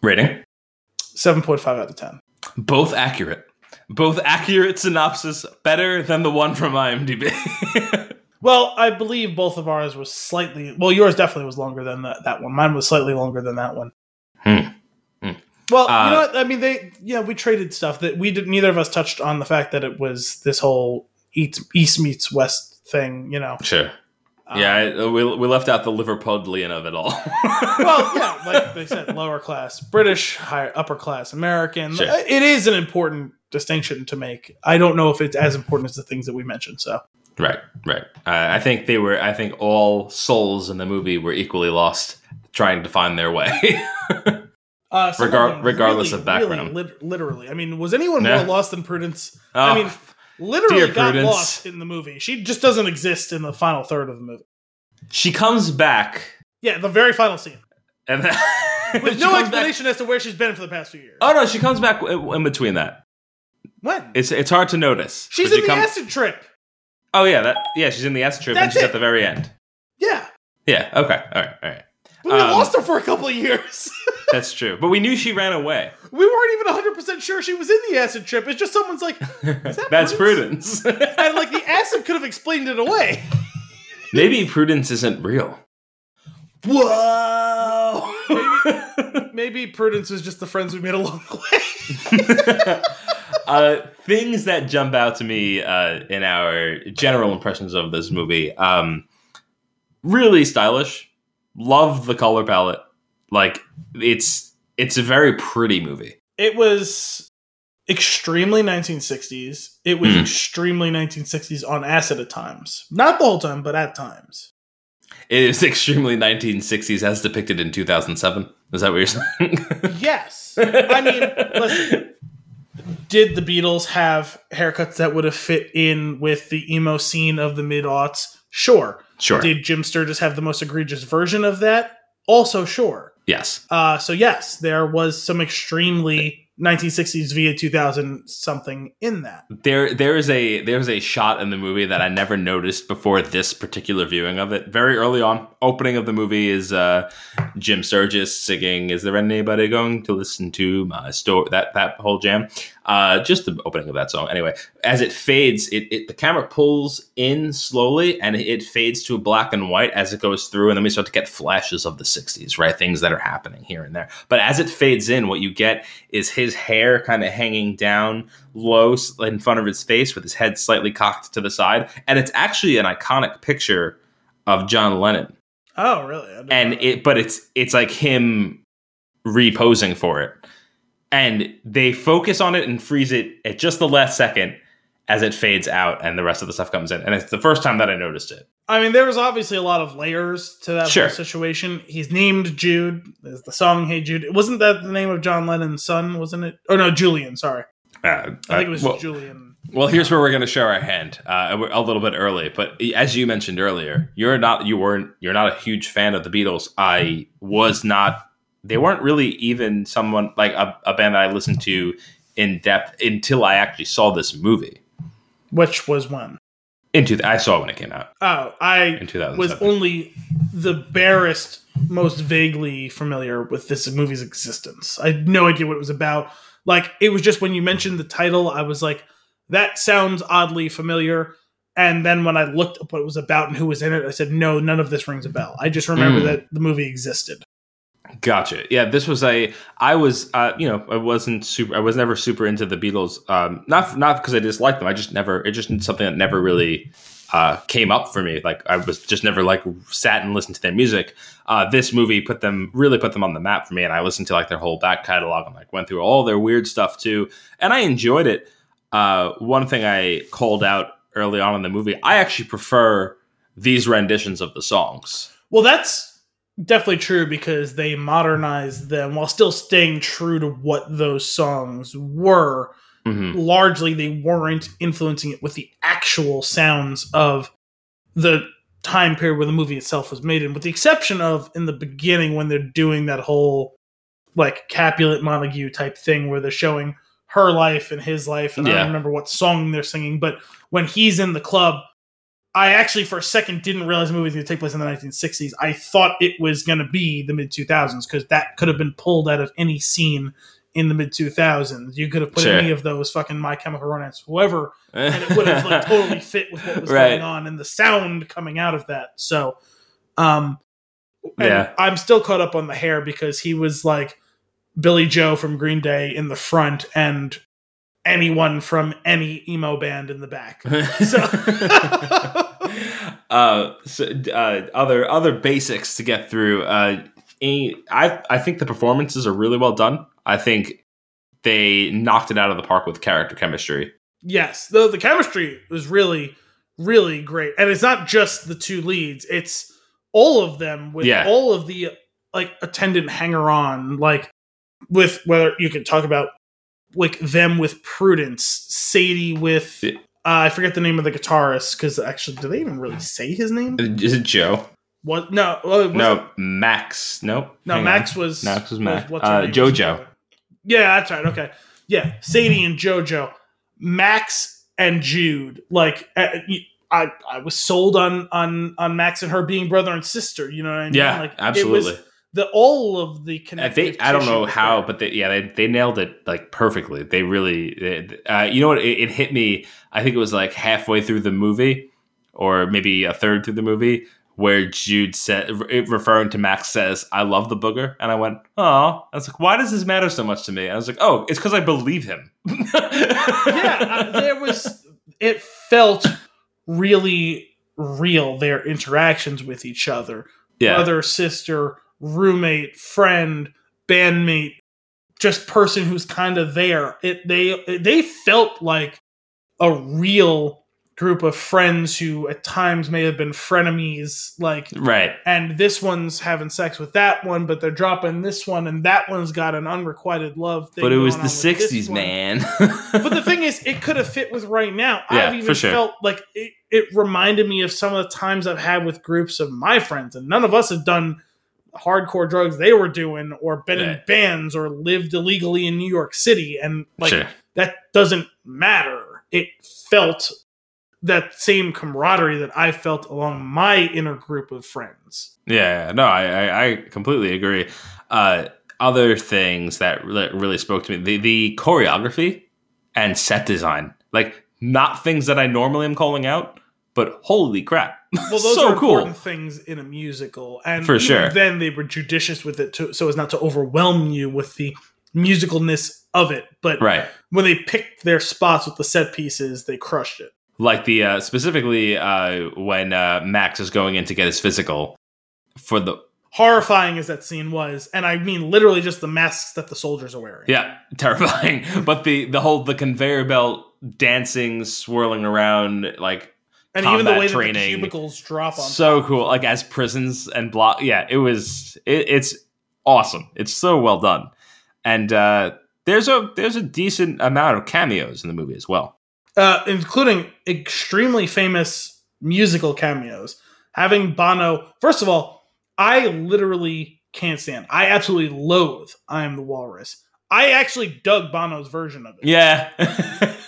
Rating. 7.5 out of 10. Both accurate. Both accurate synopsis, better than the one from IMDb. Well, I believe both of ours was slightly. Well, yours definitely was longer than that, that one. Mine was slightly longer than that one. Hmm. Hmm. Well, Uh, you know what? I mean, they yeah, we traded stuff that we did. Neither of us touched on the fact that it was this whole east, east meets west thing. You know. sure. Um, Yeah, I, we, we left out the Liverpudlian of it all. well, yeah, like they said, lower class British, higher upper class American. Sure. It is an important distinction to make. I don't know if it's as important as the things that we mentioned. So right, right. Uh, I think they were. I think all souls in the movie were equally lost, trying to find their way. Uh, Regar- regardless really, of background. really, literally. I mean, was anyone Yeah. more lost than Prudence? Oh, I mean, literally got Prudence. lost in the movie. She just doesn't exist in the final third of the movie. she comes back, Yeah, the very final scene and then with no comes back- explanation as to where she's been for the past few years. Oh no, she comes back in between that. when It's it's hard to notice. she's in the comes- acid trip. Oh yeah, that yeah, she's in the acid trip, and she's it. at the very end. Yeah, Yeah. Okay. All right. All right. But we Um, lost her for a couple of years. That's true. But we knew she ran away. we weren't even 100 percent sure she was in the acid trip. It's just someone's like, that That's Prudence. and like the acid could have explained it away. Maybe Prudence isn't real. Whoa. maybe, maybe Prudence was just the friends we made along the way. uh, things that jump out to me uh, in our general impressions of this movie. Um, really stylish. Love the color palette. Like it's it's a very pretty movie. it was extremely 1960s. It was Hmm. extremely 1960s on acid at times. Not the whole time, but at times. It is extremely 1960s as depicted in 2007. Is that what you're saying? Yes. I mean, listen. Did the Beatles have haircuts that would have fit in with the emo scene of the mid aughts? Sure. Sure. Did Jim Sturgess have the most egregious version of that? Also, sure. yes. Uh, so yes, there was some extremely 1960s via 2000 something in that. There, there is a there's a shot in the movie that I never noticed before this particular viewing of it. Very early on, opening of the movie is uh, Jim Sturgess singing "Is there anybody going to listen to my story?" That that whole jam. Uh, just the opening of that song. Anyway, as it fades, it, it the camera pulls in slowly and it fades to black and white as it goes through, and then we start to get flashes of the '60s, right? Things that are happening here and there. But as it fades in, what you get is his hair kind of hanging down low in front of his face with his head slightly cocked to the side, and it's actually an iconic picture of John Lennon. Oh, really? And it, but it's it's like him reposing for it, and they focus on it and freeze it at just the last second, as it fades out and the rest of the stuff comes in. And it's the first time that I noticed it. I mean, there was obviously a lot of layers to that Sure. whole situation. He's named Jude. There's the song "Hey Jude." Wasn't that the name of John Lennon's son? Wasn't it? Or no, Julian. Sorry, Uh, I think it was well, Julian. Well, here's where we're going to show our hand uh, a little bit early, but as you mentioned earlier, you're not you weren't you're not a huge fan of the Beatles. I was not. They weren't really even someone like a, a band that I listened to in depth until I actually saw this movie. Which was when? Into I saw when it came out Oh, I in 2007. was only the barest, most vaguely familiar with this movie's existence. I had no idea what it was about. Like, it was just when you mentioned the title, I was like, that sounds oddly familiar. And then when I looked up what it was about and who was in it, I said, no, none of this rings a bell. I just remember Mm. that the movie existed. Gotcha. Yeah, this was a. I was, uh, you know, I wasn't super. I was never super into the Beatles. Um, not not because I disliked them. I just never. It just something that never really uh, came up for me. Like I was just never like sat and listened to their music. Uh, this movie put them really put them on the map for me, and I listened to like their whole back catalog and like went through all their weird stuff too, and I enjoyed it. Uh, one thing I called out early on in the movie, I actually prefer these renditions of the songs. Well, that's definitely true because they modernized them while still staying true to what those songs were. hmm largely they weren't influencing it with the actual sounds of the time period where the movie itself was made in, with the exception of in the beginning when they're doing that whole like Capulet Montague type thing where they're showing her life and his life, and I don't remember what song they're singing, but when he's in the club, I actually for a second didn't realize the movie was going to take place in the 1960s. I thought it was going to be the mid 2000s because that could have been pulled out of any scene in the mid 2000s. You could have put Sure. any of those fucking My Chemical Romance, whoever, and it would have like totally fit with what was Right. going on and the sound coming out of that. So, um, Yeah. I'm still caught up on the hair because he was like Billie Joe from Green Day in the front and anyone from any emo band in the back. uh, so uh, other other basics to get through. Uh, any- I I think the performances are really well done. I think they knocked it out of the park with character chemistry. Yes, the the chemistry was really really great, and it's not just the two leads; it's all of them with Yeah. all of the like attendant hanger on, like with whether you can talk about like them with Prudence, Sadie with uh, I forget the name of the guitarist because actually, do they even really say his name? Is it Joe? What? No, well, it No, Max. Nope. no. Hang Max on. was Max was Max. what's Uh? JoJo. Yeah, that's right. Okay, yeah, Sadie and JoJo, Max and Jude. Like, uh, I I was sold on on on Max and her being brother and sister. You know what I mean? Yeah, like, absolutely. It was the all of the I connective. think I don't know how, there. but they, yeah, they, they nailed it like perfectly. They really, they- uh, you know what? It, it hit me. I think it was like halfway through the movie, or maybe a third through the movie, where Jude said, re- referring to Max, says, "I love the booger," and I went, "Oh," I was like, "Why does this matter so much to me?" And I was like, "Oh, it's because I believe him." yeah, uh, there was. It felt really real. Their interactions with each other. yeah, brother, sister, roommate, friend, bandmate, just person who's kind of there. It they they felt like a real group of friends who at times may have been frenemies like right. and this one's having sex with that one but they're dropping this one and that one's got an unrequited love thing But it was the on with this '60s, man. but the thing is, it could have fit with right now. Yeah, I've even sure. felt like it, it reminded me of some of the times I've had with groups of my friends, and none of us have done hardcore drugs they were doing, or been in bands, or lived illegally in New York City, and like sure. that doesn't matter. It felt that same camaraderie that I felt along my inner group of friends. Yeah, no, I, I, I completely agree. Uh, other things that really, really spoke to me the, the choreography and set design, like not things that I normally am calling out, but holy crap, Well, those so are cool. important things in a musical, and For sure. Then they were judicious with it to, so as not to overwhelm you with the musicalness of it. But Right, when they picked their spots with the set pieces, they crushed it. like the uh, specifically uh, when uh, Max is going in to get his physical for the Horrifying as that scene was, and I mean literally just the masks that the soldiers are wearing. yeah terrifying, but the the whole the conveyor belt dancing, swirling around, like and even the way that the training. cubicles drop on. so cool. Like as prisons and block. Yeah, it was. It, it's awesome. It's so well done, and uh, there's a there's a decent amount of cameos in the movie as well. uh, including extremely famous musical cameos. Having Bono, first of all, I literally can't stand. I absolutely loathe "I Am the Walrus." I actually dug Bono's version of it. Yeah.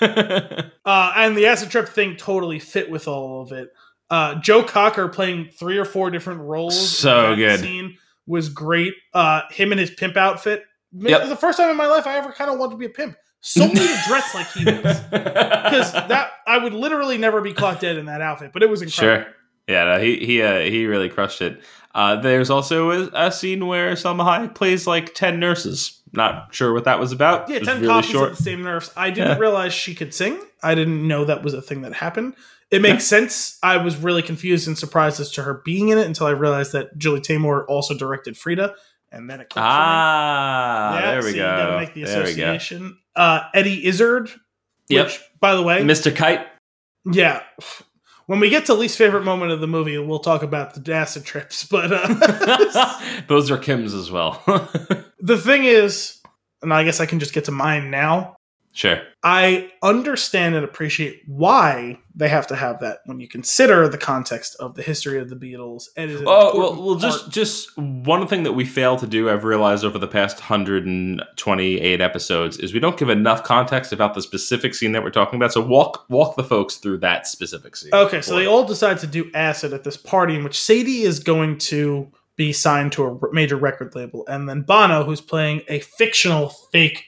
Uh, and the acid trip thing totally fit with all of it. Uh, Joe Cocker playing three or four different roles. in So that good. Scene was great. Uh, him in his pimp outfit. Yep. The first time in my life I ever kind of wanted to be a pimp. So me to dress like he was. Because that I would literally never be caught dead in that outfit, but it was incredible. Sure. Yeah, no, he he uh, he really crushed it. Uh, there's also a, a scene where Salma Hayek plays like ten nurses. Not sure what that was about. Yeah, was ten really copies short. of the same nurse. I didn't Yeah. realize she could sing. I didn't know that was a thing that happened. It makes sense. I was really confused and surprised as to her being in it until I realized that Julie Taymor also directed Frida, and then it clicked Ah. Yeah, there we so go. You gotta make the There we go. association. Uh, Eddie Izzard, Yep. which, by the way, Mr. Kite. yeah. When we get to least favorite moment of the movie, we'll talk about the acid trips. But uh, Those are Kim's as well. the thing is, and I guess I can just get to mine now. sure. I understand and appreciate why they have to have that when you consider the context of the history of the Beatles. It is an Oh well, well, just part- just one thing that we fail to do. I've realized over the past hundred and twenty-eight episodes is we don't give enough context about the specific scene that we're talking about. So walk walk the folks through that specific scene. okay. So they all decide to do acid at this party in which Sadie is going to be signed to a major record label, and then Bono, who's playing a fictional, fake,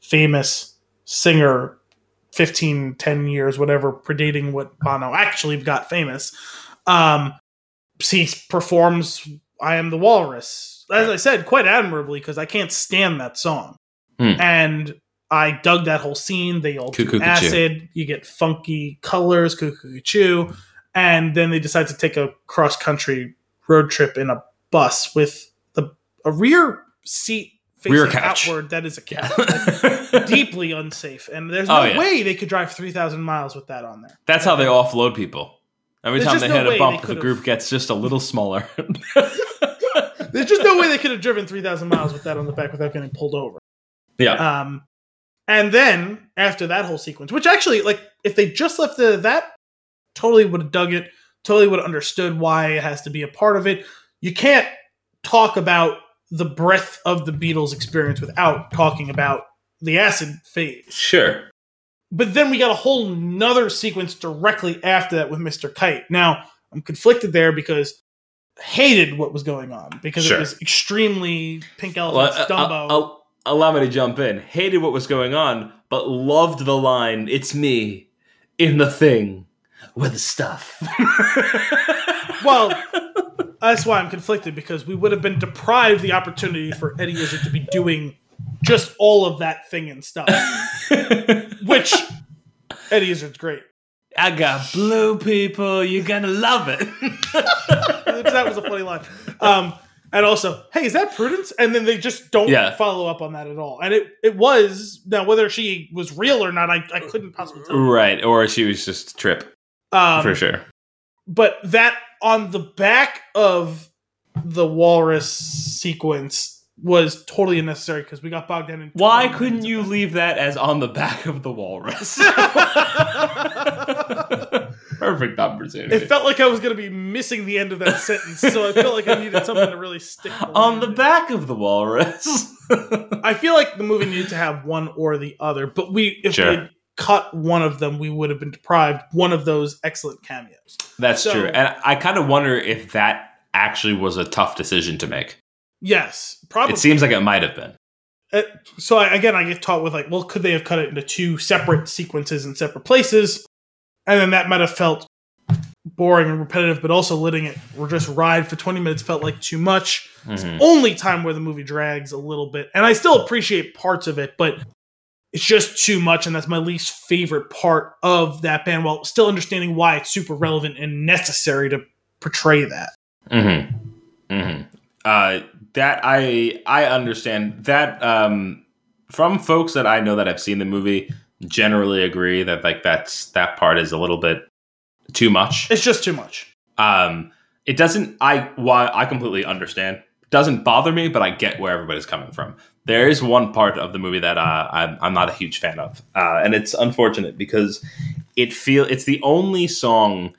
famous singer. 15 10 years whatever predating what bono actually got famous um he performs i am the walrus as i said quite admirably because i can't stand that song Hmm. and i dug that whole scene they all do acid you get funky colors cuckoo chew and then they decide to take a cross country road trip in a bus with the a rear seat facing Rear couch. outward that is a couch deeply unsafe and there's no Oh, yeah. way they could drive 3000 miles with that on there That's how they offload people. Every There's time they no hit a bump, the group gets just a little smaller. There's just no way they could have driven 3,000 miles with that on the back without getting pulled over. yeah. Um, and then after that whole sequence, which actually, like, if they just left the, that, totally would have dug it, totally would have understood why it has to be a part of it. You can't talk about the breadth of the Beatles experience without talking about the acid phase. Sure. But then we got a whole nother sequence directly after that with Mr. Kite. Now, I'm conflicted there because I hated what was going on because Sure. it was extremely Pink Well, Elephant's uh, Dumbo. uh, uh, allow me to jump in. Hated what was going on, but loved the line, It's me in the thing with the stuff. well, that's why I'm conflicted because we would have been deprived the opportunity for Eddie Izzard to be doing just all of that thing and stuff, which Eddie Izzard's great. I got blue people. You're gonna love it. that was a funny line. Um, and also, hey, is that Prudence? And then they just don't Yeah. follow up on that at all. And it, it was now whether she was real or not, I, I couldn't possibly tell. right, or she was just a trip Um, for sure. But that on the back of the walrus sequence was totally unnecessary because we got bogged down in. Why couldn't you of leave that as on the back of the walrus? that. Perfect opportunity. it felt like I was going to be missing the end of that sentence, so I felt like I needed something to really stick. the on the landing. back of the walrus. I feel like the movie needed to have one or the other, but we if Sure. we had cut one of them, we would have been deprived one of those excellent cameos. That's So- true. And I kind of wonder if that actually was a tough decision to make. Yes, probably. It seems like it might have been. Uh, so I, again, I get taught with like, well, could they have cut it into two separate sequences in separate places, and then that might have felt boring and repetitive, but also letting it or just ride for twenty minutes felt like too much. Mhm. Only time where the movie drags a little bit, and I still appreciate parts of it, but it's just too much, and that's my least favorite part of that band. While still understanding why it's super relevant and necessary to portray that. Mm-hmm. Mm-hmm. Uh, that I I understand that um, from folks that I know that have seen the movie, generally agree that like that's that part is a little bit too much. It's just too much. Um, it doesn't. I why I completely understand. Doesn't bother me, but I get where everybody's coming from. There is one part of the movie that uh, I'm, I'm not a huge fan of, uh, and it's unfortunate because it feel it's the only song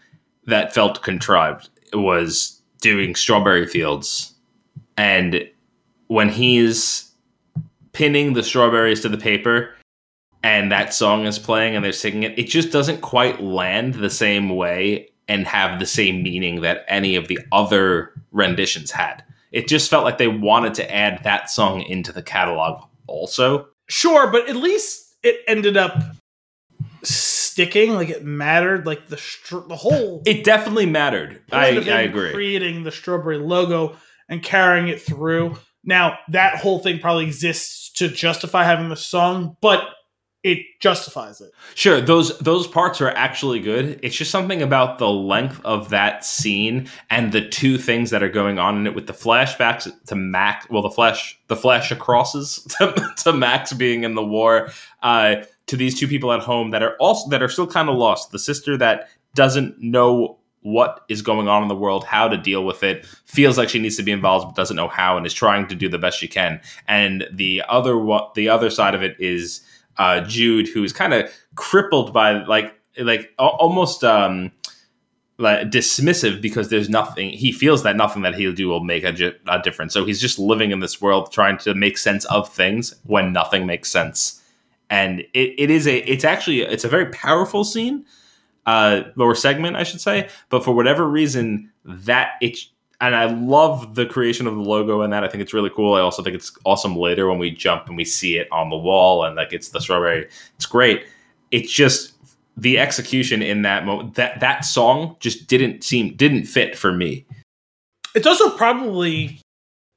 that felt contrived. It was doing Strawberry Fields, and when he's pinning the strawberries to the paper and that song is playing and they're singing it, it just doesn't quite land the same way and have the same meaning that any of the other renditions had. It just felt like they wanted to add that song into the catalog also. Sure, but at least it ended up sticking. Like it mattered. Like the str- the whole. It definitely mattered. I, point of him I agree. Creating the strawberry logo and carrying it through. Now that whole thing probably exists to justify having the song, but it justifies it. Sure, those those parts are actually good. It's just something about the length of that scene and the two things that are going on in it with the flashbacks to Max, well, the flash, the flash crosses to, to Max being in the war, uh, to these two people at home that are also that are still kind of lost. The sister that doesn't know what is going on in the world, how to deal with it, feels like she needs to be involved but doesn't know how, and is trying to do the best she can. And the other the other side of it is uh, Jude, who's kind of crippled by like like al- almost um, like dismissive because there's nothing he feels that nothing that he'll do will make a, a difference. So he's just living in this world trying to make sense of things when nothing makes sense. And it, it is a it's actually it's a very powerful scene, uh, or segment I should say. But for whatever reason, that it and I love the creation of the logo and that. I think it's really cool. I also think it's awesome later when we jump and we see it on the wall and like it's the strawberry. It's great. It's just the execution in that moment. That that song just didn't seem didn't fit for me. It's also probably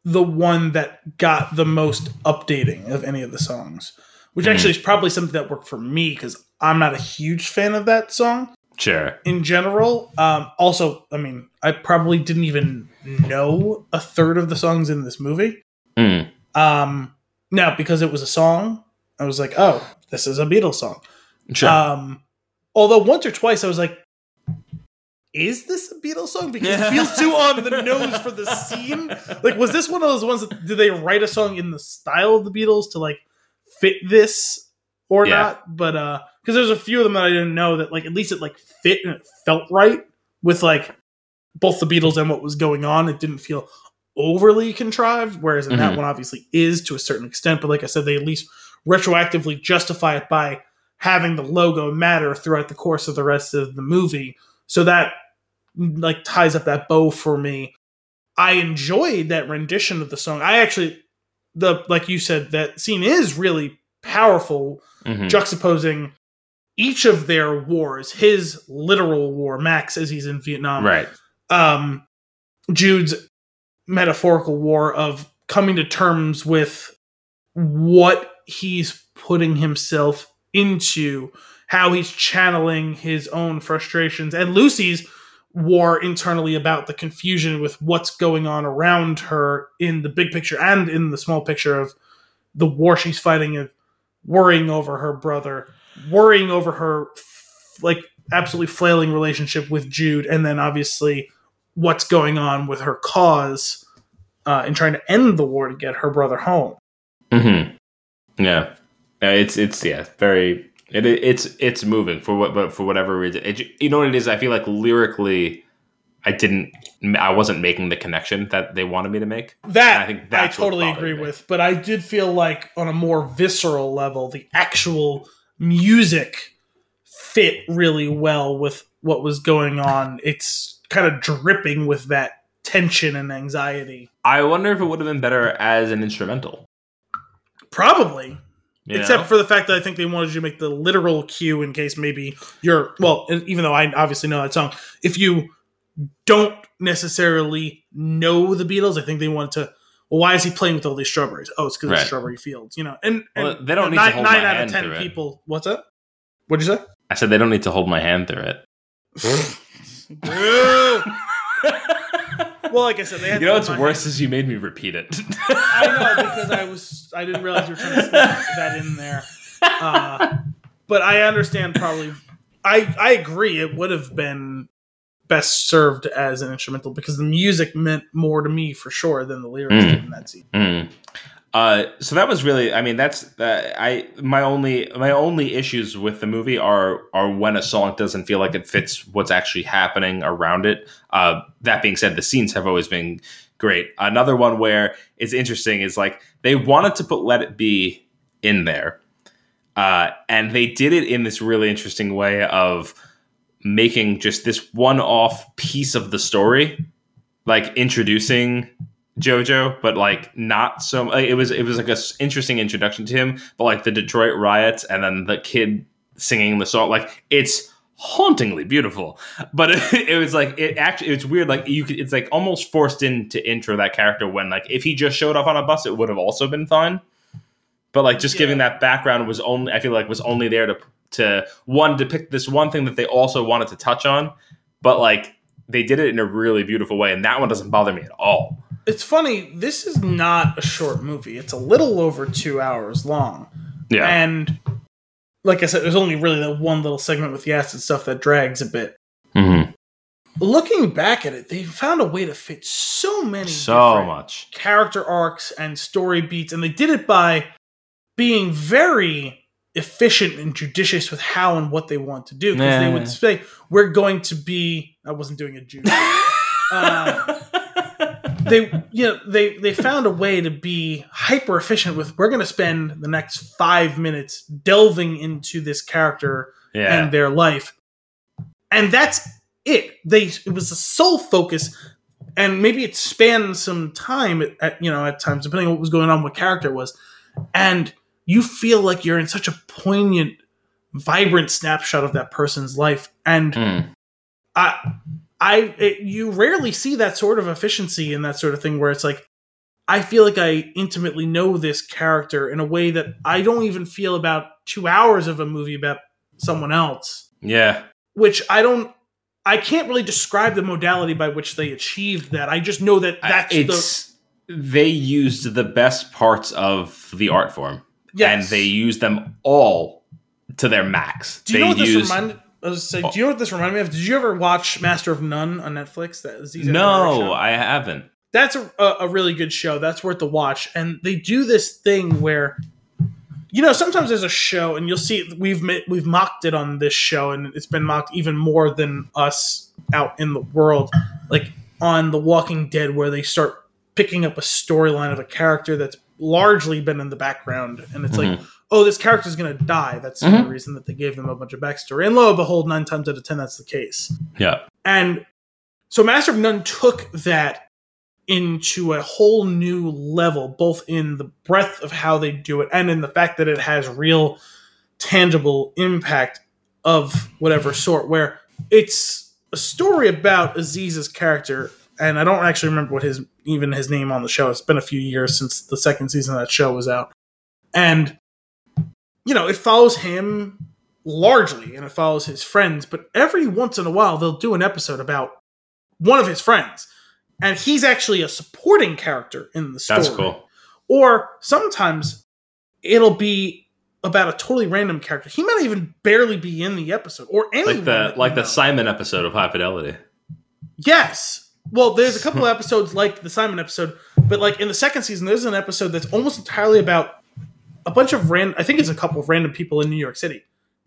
the one that got the most updating of any of the songs, which Mhm. actually is probably something that worked for me because I'm not a huge fan of that song Sure. in general. Um, also, I mean, I probably didn't even know a third of the songs in this movie. Mm. Um, now, because it was a song, I was like, oh, this is a Beatles song. Sure. Um, although once or twice I was like, is this a Beatles song? Because it feels too on the nose for the scene. Like, was this one of those ones that did they write a song in the style of the Beatles to like fit this or Yeah. not? But uh because there's a few of them that I didn't know that like at least it like fit and it felt right with like both the Beatles and what was going on. It didn't feel overly contrived, whereas in that Mhm. one obviously is to a certain extent. But like I said, they at least retroactively justify it by having the logo matter throughout the course of the rest of the movie. So that like ties up that bow for me. I enjoyed that rendition of the song. I actually the like you said that scene is really powerful Mhm. juxtaposing each of their wars, his literal war, Max as he's in Vietnam, right. Um, Jude's metaphorical war of coming to terms with what he's putting himself into, how he's channeling his own frustrations, and Lucy's war internally about the confusion with what's going on around her in the big picture and in the small picture of the war she's fighting and worrying over her brother, worrying over her like absolutely flailing relationship with Jude, and then obviously what's going on with her cause uh, in trying to end the war to get her brother home. hmm Yeah. It's it's yeah very it, it- it's it's moving for what but for whatever reason it, you know what it is I feel like lyrically I didn't I wasn't making the connection that they wanted me to make That I think I totally agree me. with, but I did feel like on a more visceral level, the actual music fit really well with what was going on. It's kind of dripping with that tension and anxiety. I wonder if it would have been better as an instrumental Probably. you Except know? for the fact that I think they wanted you to make the literal cue in case maybe you're well, even though I obviously know that song, if you don't necessarily know the Beatles, I think they wanted to. Well, why is he playing with all these strawberries? Oh, it's because Right. of Strawberry Fields, you know. And, and Well, they don't need to nine, hold nine out of ten people. What's up? What'd you say? I said they don't need to hold my hand through it well, like I said, they had you know to what's my worse hand. is you made me repeat it I know because I was I didn't realize you were trying to sneak that in there. Uh, but I understand probably. I I agree. It would have been best served as an instrumental because the music meant more to me for sure than the lyrics Mm. did in that scene. Mm. Uh, so that was really, I mean, that's uh, I my only my only issues with the movie are are when a song doesn't feel like it fits what's actually happening around it. Uh, that being said, the scenes have always been great. Another one where it's interesting is like they wanted to put "Let It Be" in there, uh, and they did it in this really interesting way of making just this one-off piece of the story, like introducing JoJo, but like not so. Like, it was it was like a s- interesting introduction to him, but like the Detroit riots and then the kid singing the song, like it's hauntingly beautiful. But it, it was like it actually it's weird. Like you could, it's like almost forced into intro that character when like if he just showed up on a bus, it would have also been fine. But like just giving that background was only I feel like was only there to to one depict this one thing that they also wanted to touch on, but like they did it in a really beautiful way, and that one doesn't bother me at all. It's funny. This is not a short movie. It's a little over two hours long, Yeah. and like I said, there's only really that one little segment with the acid stuff that drags a bit. Mm-hmm. Looking back at it, they found a way to fit so many So much. character arcs and story beats, and they did it by being very efficient and judicious with how and what they want to do. Because they would say, "We're going to be." I wasn't doing a Jew. uh, they, you know, they they found a way to be hyper efficient with. We're going to spend the next five minutes delving into this character yeah. and their life. And that's it. They it was a sole focus, and maybe it spanned some time at, at you know at times depending on what was going on, what character it was, and you feel like you're in such a poignant, vibrant snapshot of that person's life, and Mm. I, I, it, you rarely see that sort of efficiency and that sort of thing where it's like, I feel like I intimately know this character in a way that I don't even feel about two hours of a movie about someone else, Yeah. which I don't, I can't really describe the modality by which they achieved that. I just know that that's the, it's they used the best parts of the art form yes. and they used them all to their max. Do you they know what this used reminded? I was say, oh. do you know what this reminded me of? Did you ever watch Master of None on Netflix? That Aziz Ansari No. I haven't. that's a, a, a really good show. That's worth the watch. And they do this thing where, you know, sometimes there's a show, and you'll see we've we've mocked it on this show, and it's been mocked even more than us out in the world, like on The Walking Dead, where they start picking up a storyline of a character that's largely been in the background, and it's like, mm-hmm. Oh, this character's gonna die. That's the Mhm. reason that they gave them a bunch of backstory. And lo and behold, nine times out of ten, that's the case. Yeah. And so Master of None took that into a whole new level, both in the breadth of how they do it and in the fact that it has real tangible impact of whatever sort, where it's a story about Aziz's character, and I don't actually remember what his even his name on the show. It's been a few years since the second season of that show was out. And you know, it follows him largely and it follows his friends, but every once in a while they'll do an episode about one of his friends. And he's actually a supporting character in the story. That's cool. Or sometimes it'll be about a totally random character. He might even barely be in the episode or anyone. Like the like the know. Simon episode of High Fidelity. Yes. Well, there's a couple of episodes like the Simon episode, but like in the second season, there's an episode that's almost entirely about a bunch of random. I think it's a couple of random people in New York City.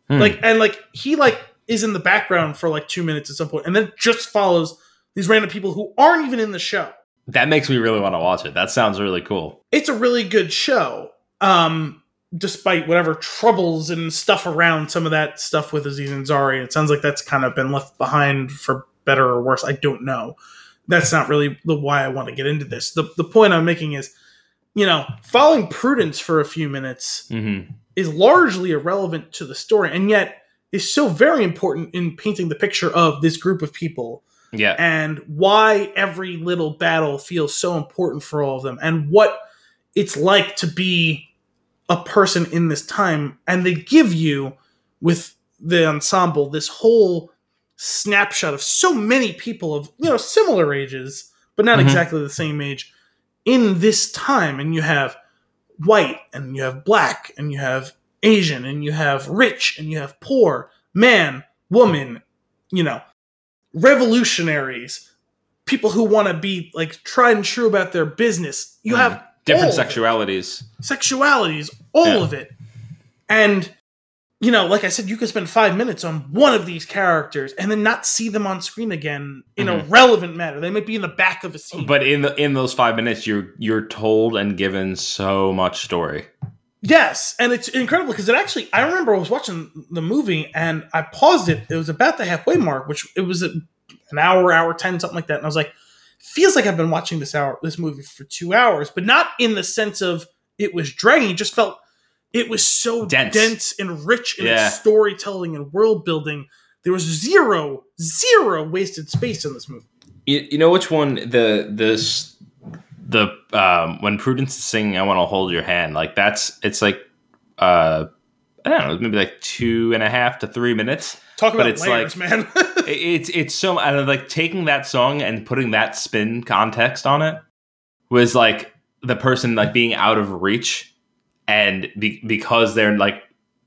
Hmm. Like and like he like is in the background for like two minutes at some point, and then just follows these random people who aren't even in the show. That makes me really want to watch it. That sounds really cool. It's a really good show. Um, despite whatever troubles and stuff around some of that stuff with Aziz Ansari, it sounds like that's kind of been left behind for better or worse. I don't know. That's not really the why I want to get into this. The the point I'm making is, you know, following Prudence for a few minutes hmm is largely irrelevant to the story, and yet is so very important in painting the picture of this group of people Yeah. and why every little battle feels so important for all of them and what it's like to be a person in this time and they give you with the ensemble this whole snapshot of so many people of you know similar ages but not Mhm. exactly the same age in this time and you have white and you have black and you have Asian, and you have rich, and you have poor, man, woman, you know, revolutionaries, people who want to be like tried and true about their business. You Mhm. have Different all of it. sexualities. sexualities, all Yeah. of it. And you know, like I said, you could spend five minutes on one of these characters and then not see them on screen again in a Mhm. relevant manner. They might be in the back of a scene. But in the in those five minutes, you're you're told and given so much story. yes, and it's incredible because it actually. I remember I was watching the movie and I paused it. It was about the halfway mark, which it was a, an hour, hour ten, something like that. And I was like, feels like I've been watching this hour, this movie for two hours, but not in the sense of it was dragging. It just felt it was so Dense. dense, and rich in Yeah. its storytelling and world building. There was zero, zero wasted space in this movie. You, you know which one the this the um when Prudence is singing "I Want to Hold Your Hand" like that's it's like uh I don't know maybe like two and a half to three minutes. Talk But about it's layers, like- man. It- it's it's so I don't know, like taking that song and putting that spin context on it was like the person like being out of reach and be, because they're like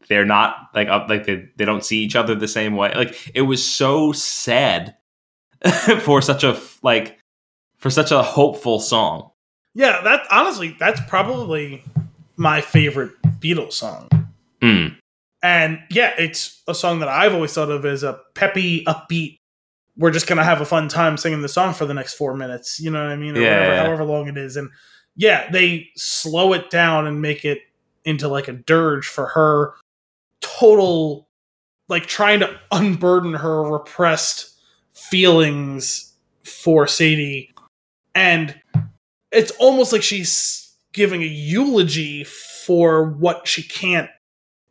they're not like up like they, they don't see each other the same way like it was so sad for such a like for such a hopeful song yeah, that honestly, that's probably my favorite Beatles song. Mm. And yeah, it's a song that I've always thought of as a peppy, upbeat. We're just gonna have a fun time singing the song for the next four minutes. You know what I mean? Or Yeah, whatever, yeah. however long it is. And yeah, they slow it down and make it into like a dirge for her total like trying to unburden her repressed feelings for Sadie. And it's almost like she's giving a eulogy for what she can't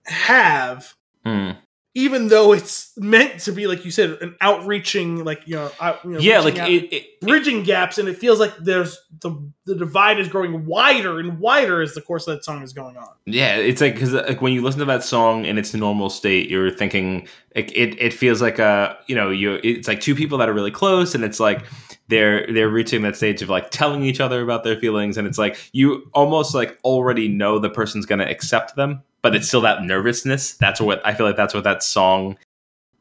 have Mm. Even though it's meant to be like you said an outreaching like you know, out, you know yeah like out, it, it, bridging gaps and it feels like there's the the divide is growing wider and wider as the course of that song is going on Yeah, it's like because like when you listen to that song in its normal state, you're thinking like it. It feels like a you know you. It's like two people that are really close, and it's like they're they're reaching that stage of like telling each other about their feelings, and it's like you almost like already know the person's gonna accept them, but it's still that nervousness. That's what I feel like. That's what that song.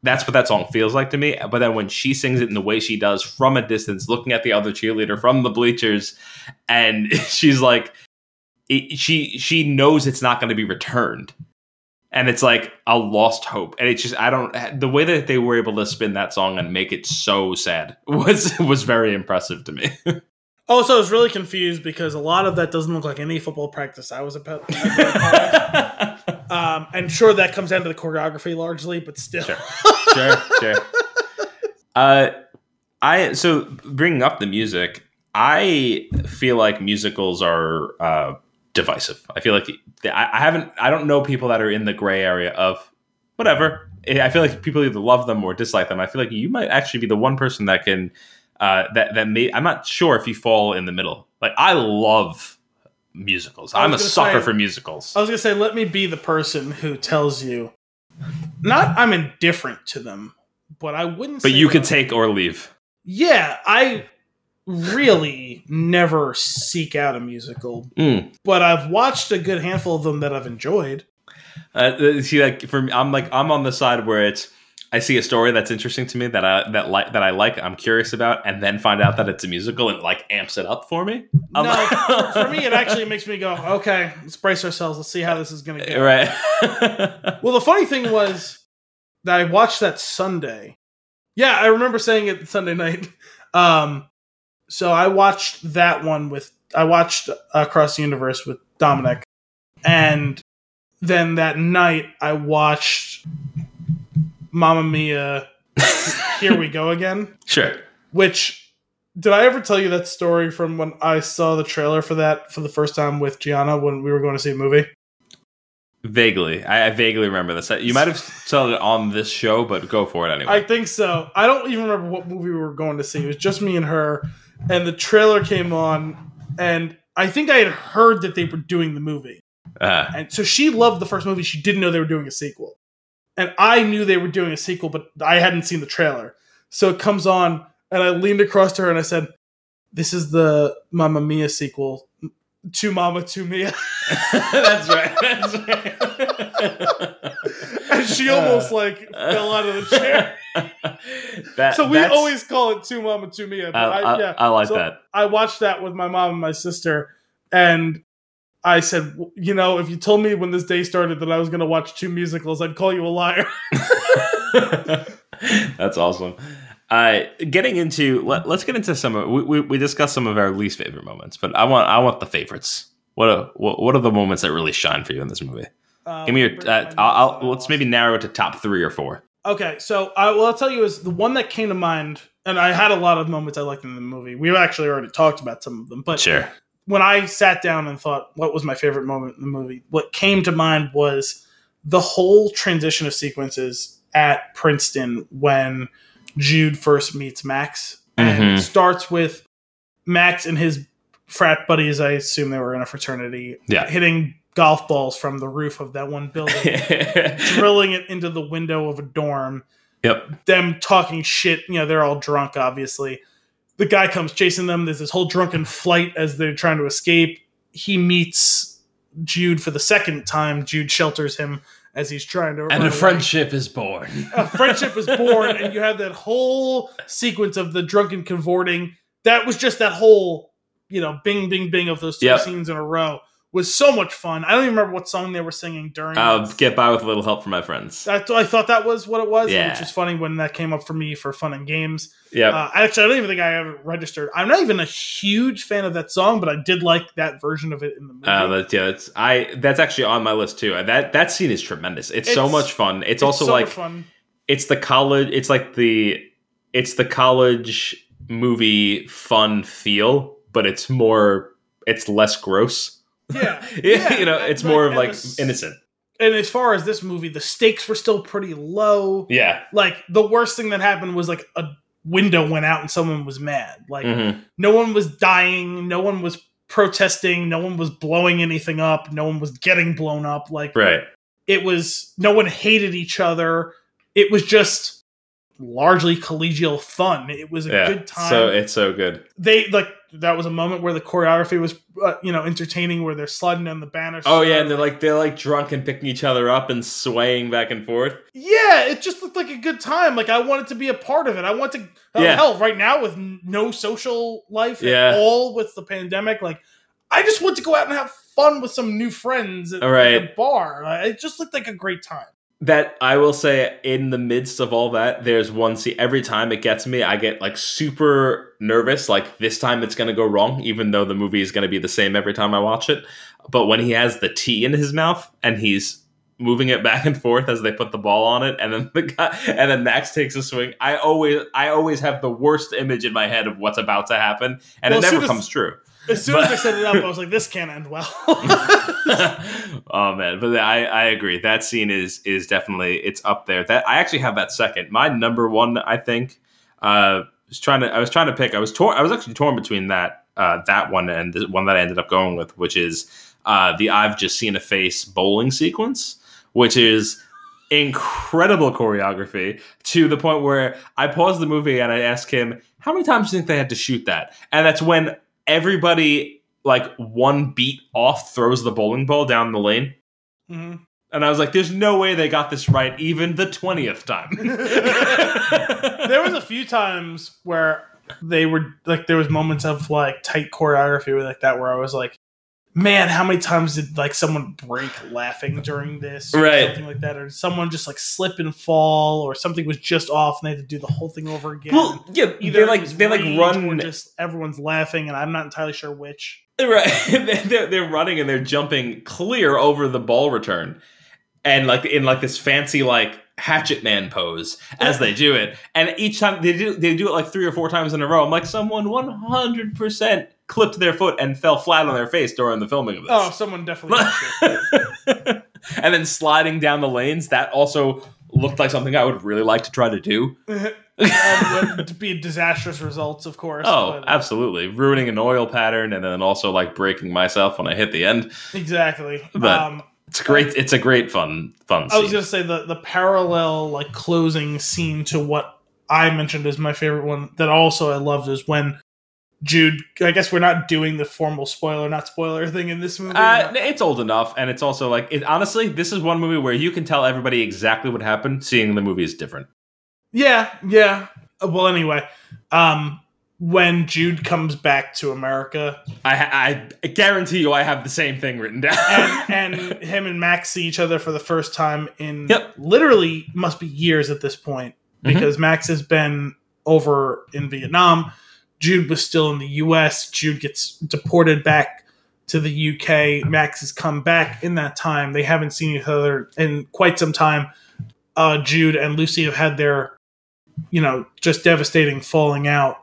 That's what that song feels like to me. But then when she sings it in the way she does from a distance, looking at the other cheerleader from the bleachers, and she's like, it, she she knows it's not going to be returned and it's like a lost hope and it's just i don't the way that they were able to spin that song and make it so sad was was very impressive to me oh, also i was really confused because a lot of that doesn't look like any football practice i was about um and sure that comes down to the choreography largely but still. Sure. sure sure. Uh i so bringing up the music i feel like musicals are uh divisive. I feel like I, I haven't i don't know people that are in the gray area of whatever. I feel like people either love them or dislike them. I feel like you might actually be the one person that can uh that that may i'm not sure if you fall in the middle. Like i love musicals i'm a sucker say- for musicals I was gonna say, let me be the person who tells you, not I'm indifferent to them, but I wouldn't. but you could take or leave Yeah, I really never seek out a musical, Mm. but I've watched a good handful of them that I've enjoyed. Uh, see, like for me, I'm like I'm on the side where it's I see a story that's interesting to me that I that like that I like, I'm curious about, and then find out that it's a musical and like amps it up for me. I'm no, like- for, for me, it actually makes me go, okay, let's brace ourselves. Let's see how this is going to go. right. Well, the funny thing was that I watched that Sunday. Yeah, I remember saying it Sunday night. Um, so I watched that one with I watched Across the Universe with Dominic, and then that night I watched Mamma Mia. Here we go again. sure. Which did I ever tell you that story from when I saw the trailer for that for the first time with Gianna when we were going to see a movie? Vaguely, I, I vaguely remember this. You might have said it on this show, but go for it anyway. I think so. I don't even remember what movie we were going to see. It was just me and her, and the trailer came on, and I think I had heard that they were doing the movie, uh, and so she loved the first movie. She didn't know they were doing a sequel, and I knew they were doing a sequel, but I hadn't seen the trailer. So it comes on, and I leaned across to her and I said, "This is the Mamma Mia sequel." To Mama, to Mia. that's right. That's right. and she almost uh. like fell out of the chair. that, So we always call it two mama two mia. I, I, I- yeah, I like So that. I watched that with my mom and my sister, and I said, you know, if you told me when this day started that I was going to watch two musicals, I'd call you a liar. That's awesome. Uh, getting into let, us get into some of we, we we discussed some of our least favorite moments, but I want I want the favorites. What are what, what are the moments that really shine for you in this movie? Um, Give me your. Uh, I'll, I'll let's maybe narrow it to top three or four. Okay, so I, what I'll tell you is the one that came to mind, and I had a lot of moments I liked in the movie. We've actually already talked about some of them, but Sure. When I sat down and thought, what was my favorite moment in the movie? What came to mind was the whole transition of sequences at Princeton when Jude first meets Max. And Mhm. it starts with Max and his frat buddies, I assume they were in a fraternity, Yeah. hitting golf balls from the roof of that one building, drilling it into the window of a dorm yep. them talking shit. You know, they're all drunk, obviously. The guy comes chasing them. There's this whole drunken flight as they're trying to escape. He meets Jude for the second time. Jude shelters him as he's trying to. And a away. friendship is born. A friendship is born, and you have that whole sequence of the drunken cavorting. That was just that whole, you know, bing, bing, bing of those two Yep. scenes in a row. Was so much fun. I don't even remember what song they were singing during. I'll this. get by with a little help from my friends. I, I thought that was what it was, Yeah. which is funny when that came up for me for fun and games. Yep. Uh, actually, I don't even think I ever registered. I'm not even a huge fan of that song, but I did like that version of it in the movie. Uh, that's yeah, that's I. That's actually on my list too. That that scene is tremendous. It's, so much fun. It's, It's also so like fun. it's the college. It's like the it's the college movie fun feel, but it's more. It's less gross. Yeah, Yeah, you know, it's more of like the s- innocent. And as far as this movie, the stakes were still pretty low. Yeah. Like the worst thing that happened was like a window went out and someone was mad. Like Mhm. no one was dying, no one was protesting, no one was blowing anything up, no one was getting blown up. Like Right. it was no one hated each other it was just largely collegial fun it was a Yeah. good time So it's so good. they like that was a moment where the choreography was uh, you know entertaining where they're sliding down the banners Oh yeah, and they're like they're like drunk and picking each other up and swaying back and forth. yeah it just looked like a good time like i wanted to be a part of it i want to oh, Yeah. hell right now with no social life Yeah. at all with the pandemic like i just want to go out and have fun with some new friends at, All right. at a bar it just looked like a great time That I will say, in the midst of all that, there's one scene. Every time it gets me, I get like super nervous. Like this time it's going to go wrong, even though the movie is going to be the same every time I watch it. But when he has the tee in his mouth and he's moving it back and forth as they put the ball on it, and then the guy, and then Max takes a swing. I always, I always have the worst image in my head of what's about to happen, and Well, it never comes true. As soon as i set it up i was like this can't end well oh man, but I I agree. That scene is is definitely it's up there. That I actually have that second. My number one, I think. Uh, was trying to I was trying to pick. I was torn. I was actually torn between that uh that one and the one that I ended up going with, which is uh the I've just seen a face bowling sequence, which is incredible choreography to the point where I paused the movie and I asked him, "How many times do you think they had to shoot that?" And that's when everybody like one beat off throws the bowling ball down the lane. Mhm. And I was like, there's no way they got this right even the 20th time. there was a few times where they were like there was moments of like tight choreography like that where I was like, man, how many times did like someone break laughing during this or Right. something like that, or someone just like slip and fall, or something was just off and they had to do the whole thing over again. well, yeah, Either they like they like run just everyone's laughing, and I'm not entirely sure which. right. they're, they're running and they're jumping clear over the ball return, and like in like this fancy like hatchet man pose as they do it. And each time they do they do it like three or four times in a row. I'm like, someone 100 percent clipped their foot and fell flat on their face during the filming of this. Oh, someone definitely. and then sliding down the lanes that also looked like something I would really like to try to do. and would be disastrous results, of course. Oh, but- absolutely. Ruining an oil pattern and then also like breaking myself when I hit the end. exactly. But- um, It's great. It's a great fun fun I was gonna say the the parallel like closing scene to what I mentioned as my favorite one that also I loved is when Jude. I guess we're not doing the formal spoiler, not spoiler thing in this movie. Uh, it's old enough, and it's also like it, honestly, this is one movie where you can tell everybody exactly what happened. Seeing the movie is different. yeah, yeah. Uh, Well, anyway, um, when Jude comes back to America, I, I guarantee you, I have the same thing written down. and and him and Max see each other for the first time in Yep. literally must be years at this point Mhm. because Max has been over in Vietnam. Jude was still in the U.S. Jude gets deported back to the U.K. Max has come back in that time. They haven't seen each other in quite some time. Uh, Jude and Lucy have had their, you know, just devastating falling out.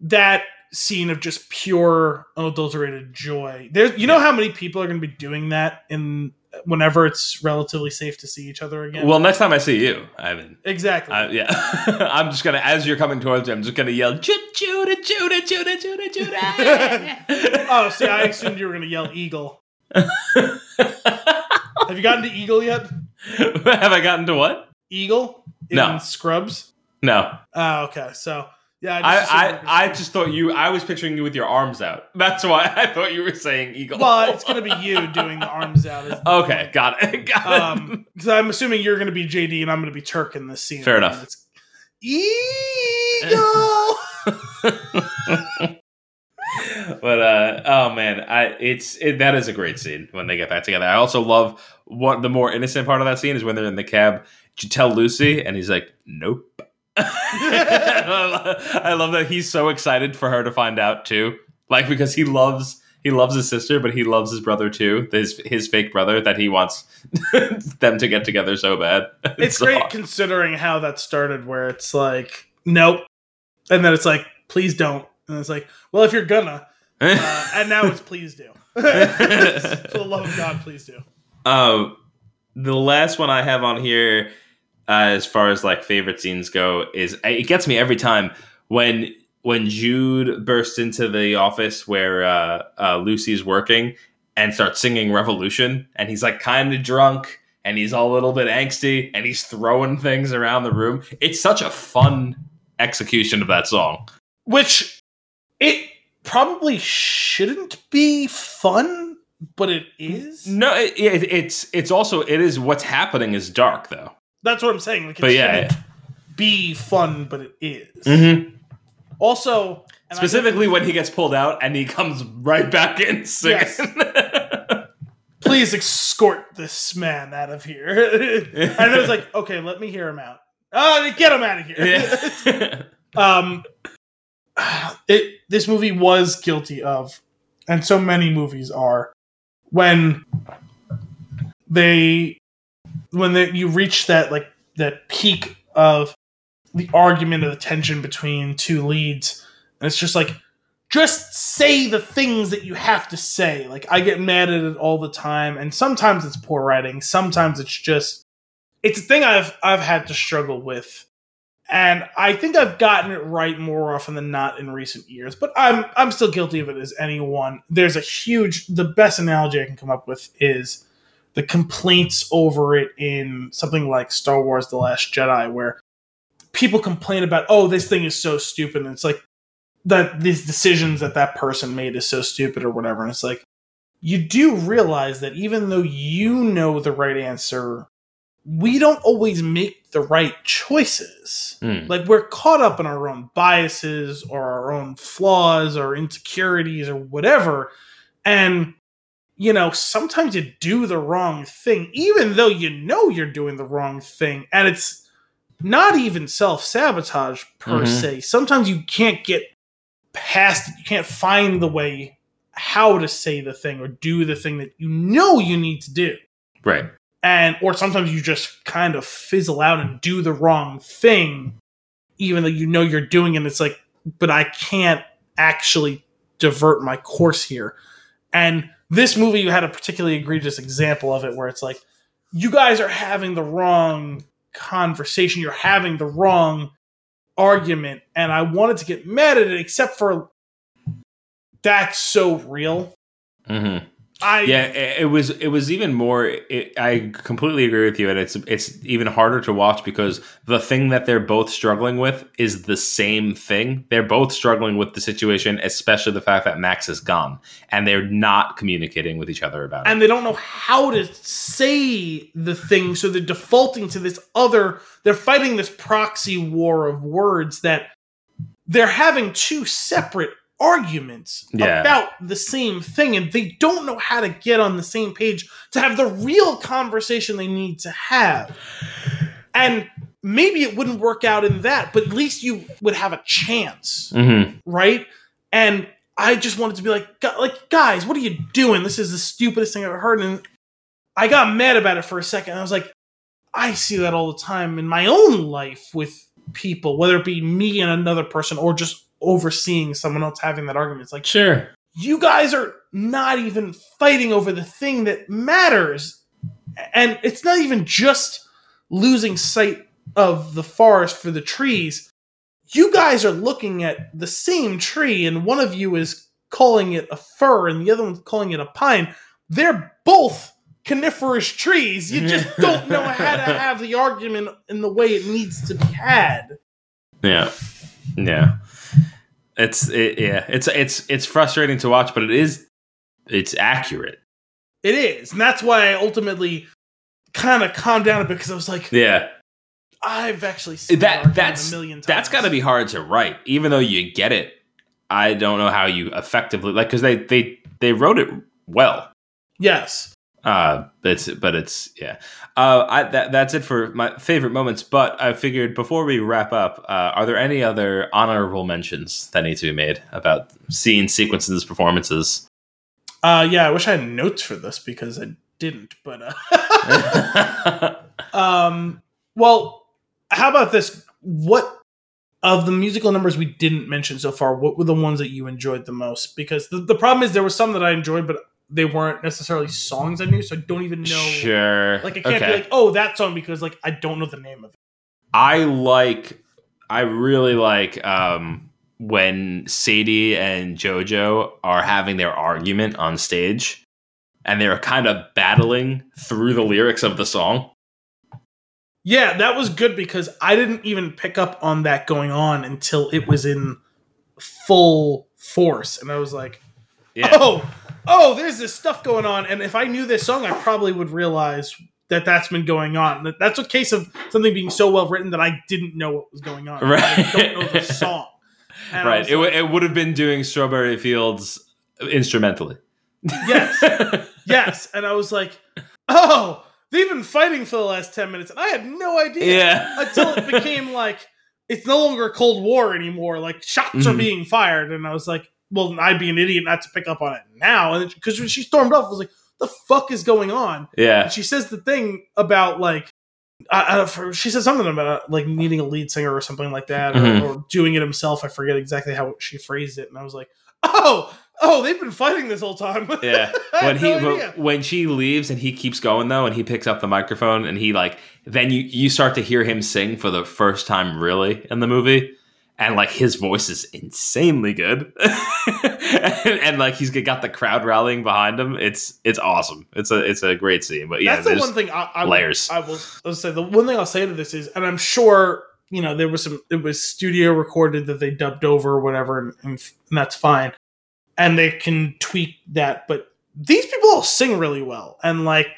That scene of just pure unadulterated joy. There's, you know, how many people are going to be doing that in whenever it's relatively safe to see each other again. well, next time I see you, I mean, exactly. I, yeah, I'm just gonna as you're coming towards me, I'm just gonna yell, Judah, Judah, Judah, Judah, Judah, oh, see, I assumed you were going to yell eagle. Have you gotten to eagle yet? Have I gotten to what? Eagle in No. Scrubs. No, Oh, okay. So yeah, I, just assumed you were I, I just thought you. I was picturing you with your arms out. That's why I thought you were saying eagle. Well, it's going to be you doing the arms out. the okay, point. got it. Got it. Um, because I'm assuming you're going to be JD and I'm going to be Turk in this scene. Fair enough. It's, eagle. but uh oh man i it's it, that is a great scene when they get back together i also love what the more innocent part of that scene is when they're in the cab Did you tell lucy and he's like nope i love that he's so excited for her to find out too. Like because he loves he loves his sister but he loves his brother too. His his fake brother that he wants them to get together so bad. It's so great considering how that started, where it's like, nope, and then it's like, please don't, and it's like, well, if you're gonna, uh, and now it's please do. For the love of God, please do. Um, the last one I have on here, uh, as far as like favorite scenes go, is it gets me every time when when Jude bursts into the office where uh, uh, Lucy's working and starts singing Revolution, and he's like kind of drunk and he's all a little bit angsty and he's throwing things around the room. It's such a fun execution of that song. Which it probably shouldn't be fun, but it is. No, it, it, it's it's also it is what's happening is dark though. That's what I'm saying. Like, it But yeah, shouldn't be fun, but it is. Mhm. Also, Specifically when he gets pulled out and he comes right back in singing. please escort this man out of here. and it was like, okay, let me hear him out. Oh, get him out of here. yeah. um, it this movie was guilty of, and so many movies are, when they when they, you reach that like that peak of the argument of the tension between two leads, and it's just like just say the things that you have to say. Like I get mad at it all the time, and sometimes it's poor writing, sometimes it's just it's a thing I've I've had to struggle with. And I think I've gotten it right more often than not in recent years, but I'm I'm still guilty of it as anyone. There's a huge the best analogy I can come up with is the complaints over it in something like Star Wars The Last Jedi where people complain about oh this thing is so stupid and it's like that these decisions that that person made is so stupid or whatever and it's like you do realize that even though you know the right answer we don't always make the right choices Hmm. like we're caught up in our own biases or our own flaws or insecurities or whatever and you know sometimes you do the wrong thing even though you know you're doing the wrong thing and it's not even self-sabotage per Mhm. se sometimes you can't get past it you can't find the way how to say the thing or do the thing that you know you need to do Right. and or sometimes you just kind of fizzle out and do the wrong thing even though you know you're doing it it's like but i can't actually divert my course here and this movie you had a particularly egregious example of it where it's like you guys are having the wrong conversation. You're having the wrong argument. And i wanted to get mad at it except for that's so real. Hmm I yeah it, it was it was even more it, i completely agree with you and it's it's even harder to watch because the thing that they're both struggling with is the same thing they're both struggling with the situation especially the fact that max is gone and they're not communicating with each other about it and they don't know how to say the thing, so they're defaulting to this other. They're fighting this proxy war of words that they're having two separate arguments Yeah. about the same thing, and they don't know how to get on the same page to have the real conversation they need to have. And maybe it wouldn't work out in that, but at least you would have a chance Mhm. right? And I just wanted to be like, like guys, what are you doing? This is the stupidest thing I've ever heard. And I got mad about it for a second. I was like, I see that all the time in my own life with people, whether it be me and another person or just overseeing someone else having that argument. It's like, sure you guys are not even fighting over the thing that matters. And it's not even just losing sight of the forest for the trees. You guys are looking at the same tree, and one of you is calling it a fir and the other one's calling it a pine. They're both coniferous trees. You just don't know how to have the argument in the way it needs to be had. Yeah, yeah. It's it, yeah. It's it's it's frustrating to watch, but it is it's accurate. It is. And that's why I ultimately kind of calmed down a bit because I was like, Yeah, I've actually seen That- that, that's- a million times. that's got to be hard to write, even though you get it. I don't know how you effectively like because they they they wrote it well. yes. Uh, it's but it's yeah. Uh, I that that's it for my favorite moments. But I figured before we wrap up, uh, are there any other honorable mentions that need to be made about scene sequences, performances? Uh, yeah, I wish I had notes for this because I didn't. But uh, um, well, how about this? What of the musical numbers we didn't mention so far? What were the ones that you enjoyed the most? Because the, the problem is there were some that I enjoyed, but they weren't necessarily songs I knew, so I don't even know. Sure. Like I can't Okay. be like, oh, that song because like I don't know the name of it. I like I really like um when Sadie and Jojo are having their argument on stage and they're kind of battling through the lyrics of the song. Yeah, that was good because I didn't even pick up on that going on until it was in full force, and I was like, Yeah. "Oh, oh, there's this stuff going on." And if I knew this song, I probably would realize that that's been going on. That's a case of something being so well written that I didn't know what was going on. Right. I don't know the song. And right. It, w- like, it would have been doing Strawberry Fields instrumentally. yes, yes, and I was like, "Oh, they've been fighting for the last ten minutes," and I had no idea. yeah. until it became like it's no longer a cold war anymore like shots are Mhm. being fired and i was like well i'd be an idiot not to pick up on it now. And because when she stormed off i was like the fuck is going on? Yeah. and she says the thing about like I, I, she said something about uh, like needing a lead singer or something like that or, Mhm. or doing it himself. I forget exactly how she phrased it. And i was like oh oh they've been fighting this whole time. Yeah. When he no when- when she leaves and he keeps going though and he picks up the microphone and he like then you you start to hear him sing for the first time really in the movie and like his voice is insanely good and, and, like he's got the crowd rallying behind him it's it's awesome it's a it's a great scene but yeah that's the one thing I, I layers. Will, I will I'll say the one thing I'll say to this is, and I'm sure you know there was some it was studio recorded that they dubbed over or whatever, and, and, and that's fine, and they can tweak that. But these people all sing really well, and like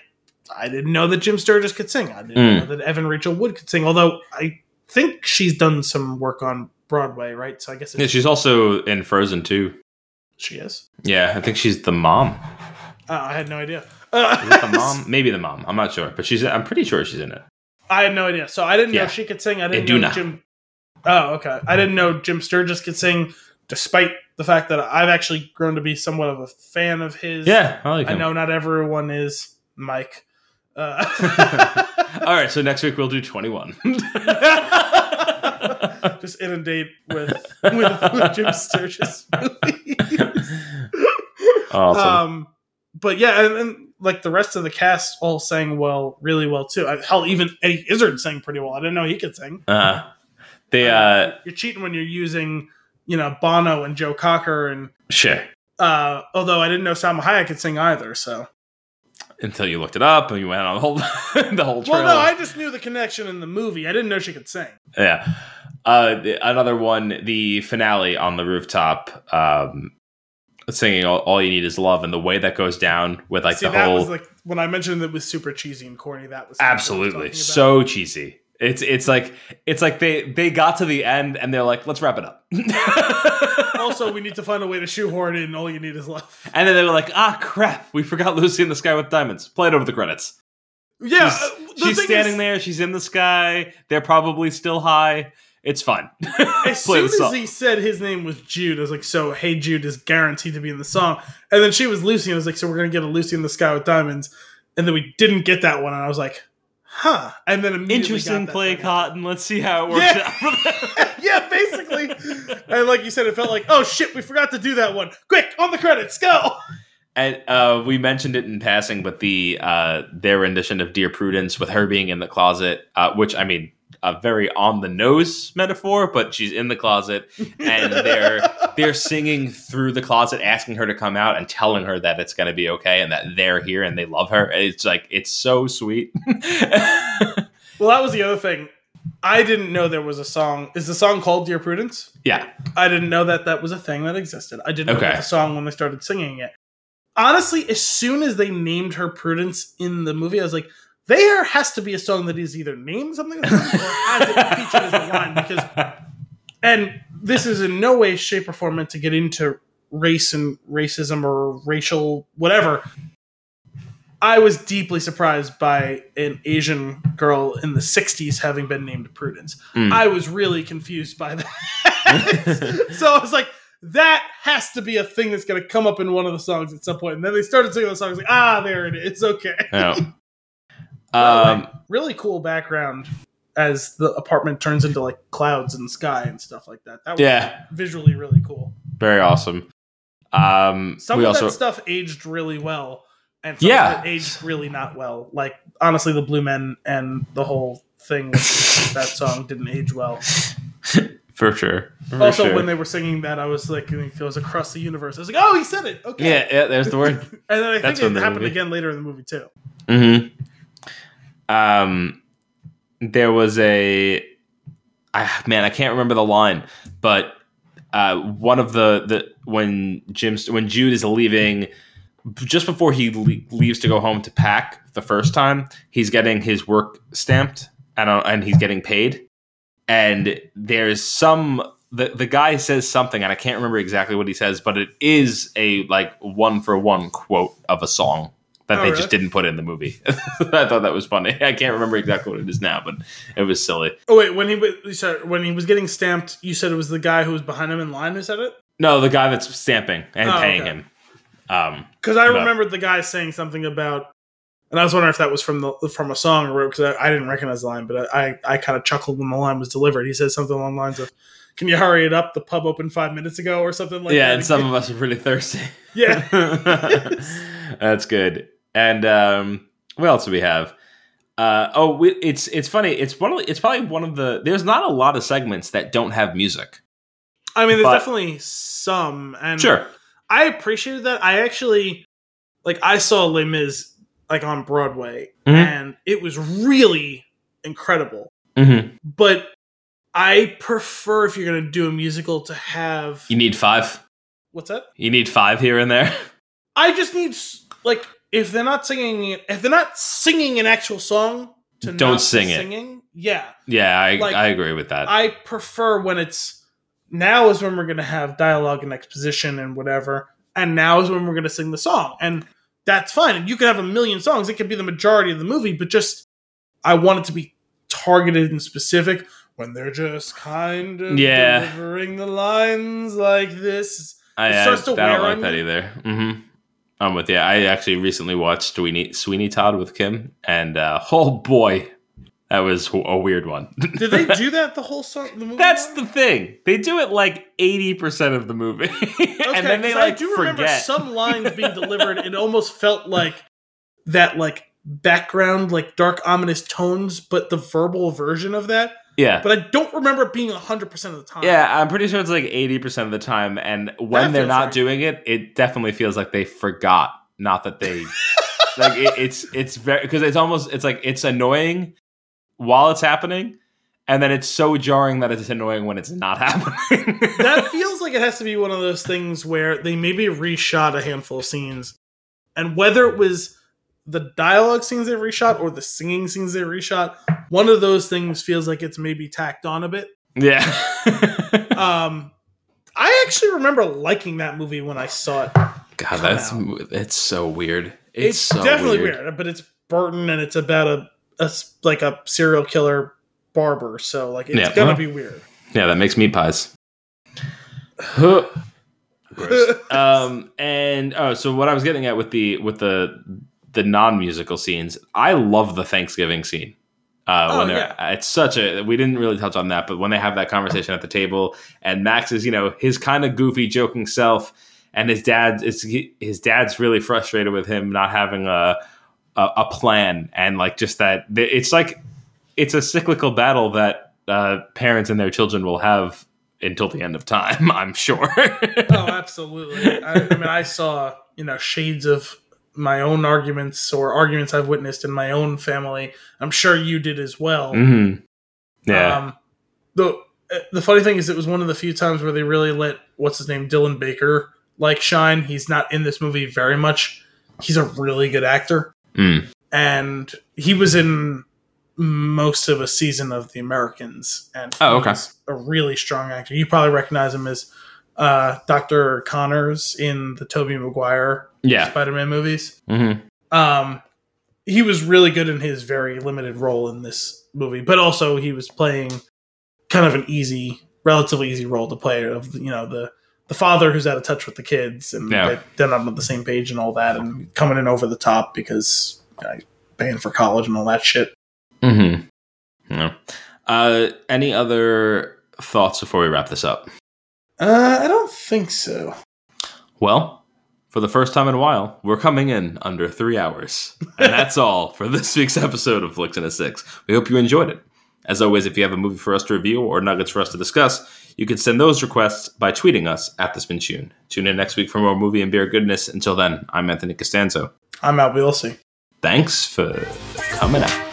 I didn't know that Jim Sturgess could sing. I didn't Mm. know that Evan Rachel Wood could sing. Although I think she's done some work on Broadway, right? So I guess yeah, she's also in frozen too she is. yeah i think she's the mom Uh, I had no idea. is it the mom maybe the mom i'm not sure but she's i'm pretty sure she's in it I had no idea. So I didn't Yeah. know she could sing. I didn't Iduna. know Jim. Oh, okay. I didn't know Jim Sturgess could sing, despite the fact that I've actually grown to be somewhat of a fan of his. yeah i like I know not everyone is Mike. Uh, all right so next week we'll do 21 just inundate with with, Jim Sturgess movies. awesome Um, but yeah, and, and like the rest of the cast all sang well, really well too. I, hell, even Eddie Izzard sang pretty well. I didn't know he could sing. Uh, they uh you're cheating when you're using, you know, Bono and Joe Cocker and sure. Uh, although I didn't know Salma Hayek could sing either, so. Until you looked it up and you went on the whole the whole trailer. Well, no, I just knew the connection in the movie. I didn't know she could sing. Yeah. Uh, another one, the finale on the rooftop, um, singing all, all You Need Is Love, and the way that goes down with like See, the whole. was like when I mentioned that it was super cheesy and corny. That was I was absolutely. So cheesy. It's it's like it's like they they got to the end and they're like, let's wrap it up. also, we need to find a way to shoehorn in all you need is love. and then they were like, ah crap, we forgot Lucy in the Sky with Diamonds. Play it over the credits. Yeah, she's uh, the she's standing is, there, she's in the sky, they're probably still high. It's fun. As soon as song. he said his name was Jude, I was like, "So, hey, Jude is guaranteed to be in the song." And then she was Lucy, and I was like, "So we're gonna get a Lucy in the Sky with Diamonds," and then we didn't get that one, and I was like, "Huh?" And then immediately Interesting got play, thing. Cotton. Let's see how it works Yeah. out. yeah, basically. and like you said, it felt like, "Oh shit, we forgot to do that one. Quick, on the credits, go!" And uh, we mentioned it in passing, but the uh, their rendition of "Dear Prudence" with her being in the closet, uh, which I mean, a very on the nose metaphor, but she's in the closet and they're they're singing through the closet, asking her to come out and telling her that it's going to be okay and that they're here and they love her. It's like it's so sweet. Well, that was the other thing. I didn't know there was a song. Is the song called "Dear Prudence"? yeah, I didn't know that that was a thing that existed. I didn't know Okay. about the song when they started singing it. Honestly, as soon as they named her Prudence in the movie, I was like, there has to be a song that is either named something or has it featured as a line because and this is in no way, shape, or form meant to get into race and racism or racial whatever. I was deeply surprised by an Asian girl in the 60s having been named Prudence. Mm. I was really confused by that. so I was like, that has to be a thing that's going to come up in one of the songs at some point. And then they started singing the song. I was like, ah, there it is. Okay. Yeah. Um, really cool background as the apartment turns into like clouds in the sky and stuff like that. That was yeah, visually really cool. very awesome. Um, Some of also that stuff aged really well, and some Yeah. of it aged really not well. Like honestly, the Blue Men and the whole thing with that song didn't age well. for sure. For also, sure. when they were singing that, I was like, it goes across the universe. I was like, oh, he said it. Okay. yeah, yeah, there's the word. And then I think That's it happened movie. again later in the movie too. hmm Um, there was a, I, man, I can't remember the line, but uh, one of the the when Jim when Jude is leaving, just before he le- leaves to go home to pack the first time, he's getting his work stamped and uh, and he's getting paid, and there's some. The, the guy says something and I can't remember exactly what he says, but it is a like one for one quote of a song that Oh, they really? just didn't put in the movie. I thought that was funny. I can't remember exactly what it is now, but it was silly. Oh wait, when he was said- when he was getting stamped, you said it was the guy who was behind him in line who said it. No, the guy that's stamping and Oh, paying okay. him. Um, Because I No. remembered the guy saying something about, and I was wondering if that was from the from a song or because I, I didn't recognize the line, but I I, I kind of chuckled when the line was delivered. He said something along the lines of, "Can you hurry it up? The pub opened five minutes ago," or something like yeah, that. Yeah, and some of us are really thirsty. yeah. That's good. And um, what else do we have? Uh, oh, we, it's it's funny. It's one. Of, it's probably one of the. There's not a lot of segments that don't have music. I mean, there's But- definitely some, and Sure. I appreciated that. I actually like I saw Les Mis like on Broadway, Mhm. and it was really incredible. Mm-hmm. But I prefer if you're gonna do a musical to have You need five. what's that? You need five here and there. I just need like if they're not singing if they're not singing an actual song, to Don't sing it. Singing, yeah, Yeah, I Like, I agree with that. I prefer when it's now is when we're gonna have dialogue and exposition and whatever, and now is when we're gonna sing the song, and that's fine. And you can have a million songs; it could be the majority of the movie, but just I want it to be targeted and specific. When they're just kind of Yeah. delivering the lines like this, I, it I, to I don't like that either. hmm I'm with you. I actually recently watched Sweeney, Sweeney Todd with Kim, and uh, oh boy, that was a weird one. Did they do that the whole song? The movie That's the thing. They do it like eighty percent of the movie, Okay, and then they like I do remember forget. some lines being delivered. It almost felt like that, like background, like dark ominous tones, but the verbal version of that. Yeah. but I don't remember it being 100% of the time. Yeah, I'm pretty sure it's like 80% of the time. And when That they're feels not right. doing it, it definitely feels like they forgot. Not that they like it, it's it's very because it's almost it's like it's annoying while it's happening, and then it's so jarring that it's annoying when it's not happening. that feels like it has to be one of those things where they maybe reshot a handful of scenes, and whether it was the dialogue scenes they reshot or the singing scenes they reshot, one of those things feels like it's maybe tacked on a bit. yeah. Um, I actually remember liking that movie when I saw it. God, that's out. it's so weird. It's, It's, so definitely weird. weird. but it's Burton and it's about a, a like a serial killer barber, so like it's Yeah, gonna well. be weird. Yeah, that makes meat pies. Um, and oh, so what I was getting at with the with the the non musical scenes, I love the Thanksgiving scene. Uh, Oh, when they're, it's such a we didn't really touch on that, but when they have that conversation at the table, and Max is you know his kind of goofy, joking self, and his dad is his dad's really frustrated with him not having a a, a plan, and like just that it's like it's a cyclical battle that uh, parents and their children will have until the end of time. I'm sure. oh, absolutely. I, I mean, I saw you know shades of my own arguments or arguments I've witnessed in my own family. I'm sure you did as well. hmm Yeah. Um, the the funny thing is, it was one of the few times where they really let what's his name, Dylan Baker, like shine. He's not in this movie very much. He's a really good actor, Mm. and he was in most of a season of The Americans. And Oh, okay. a really strong actor. You probably recognize him as uh, Doctor Connors in the Tobey Maguire Yeah. Spider-Man movies. hmm Um, he was really good in his very limited role in this movie, but also he was playing kind of an easy, relatively easy role to play of you know the the father who's out of touch with the kids and Yeah. they- they're not on the same page and all that, and coming in over the top because you know, paying for college and all that shit. hmm Yeah. Uh, any other thoughts before we wrap this up? Uh, I don't think so. Well, for the first time in a while, we're coming in under three hours. And that's all for this week's episode of Flicks in a Six. We hope you enjoyed it. As always, if you have a movie for us to review or nuggets for us to discuss, you can send those requests by tweeting us at The Spin Tune. Tune in next week for more movie and beer goodness. Until then, I'm Anthony Costanzo. I'm out. We'll. Thanks for coming out.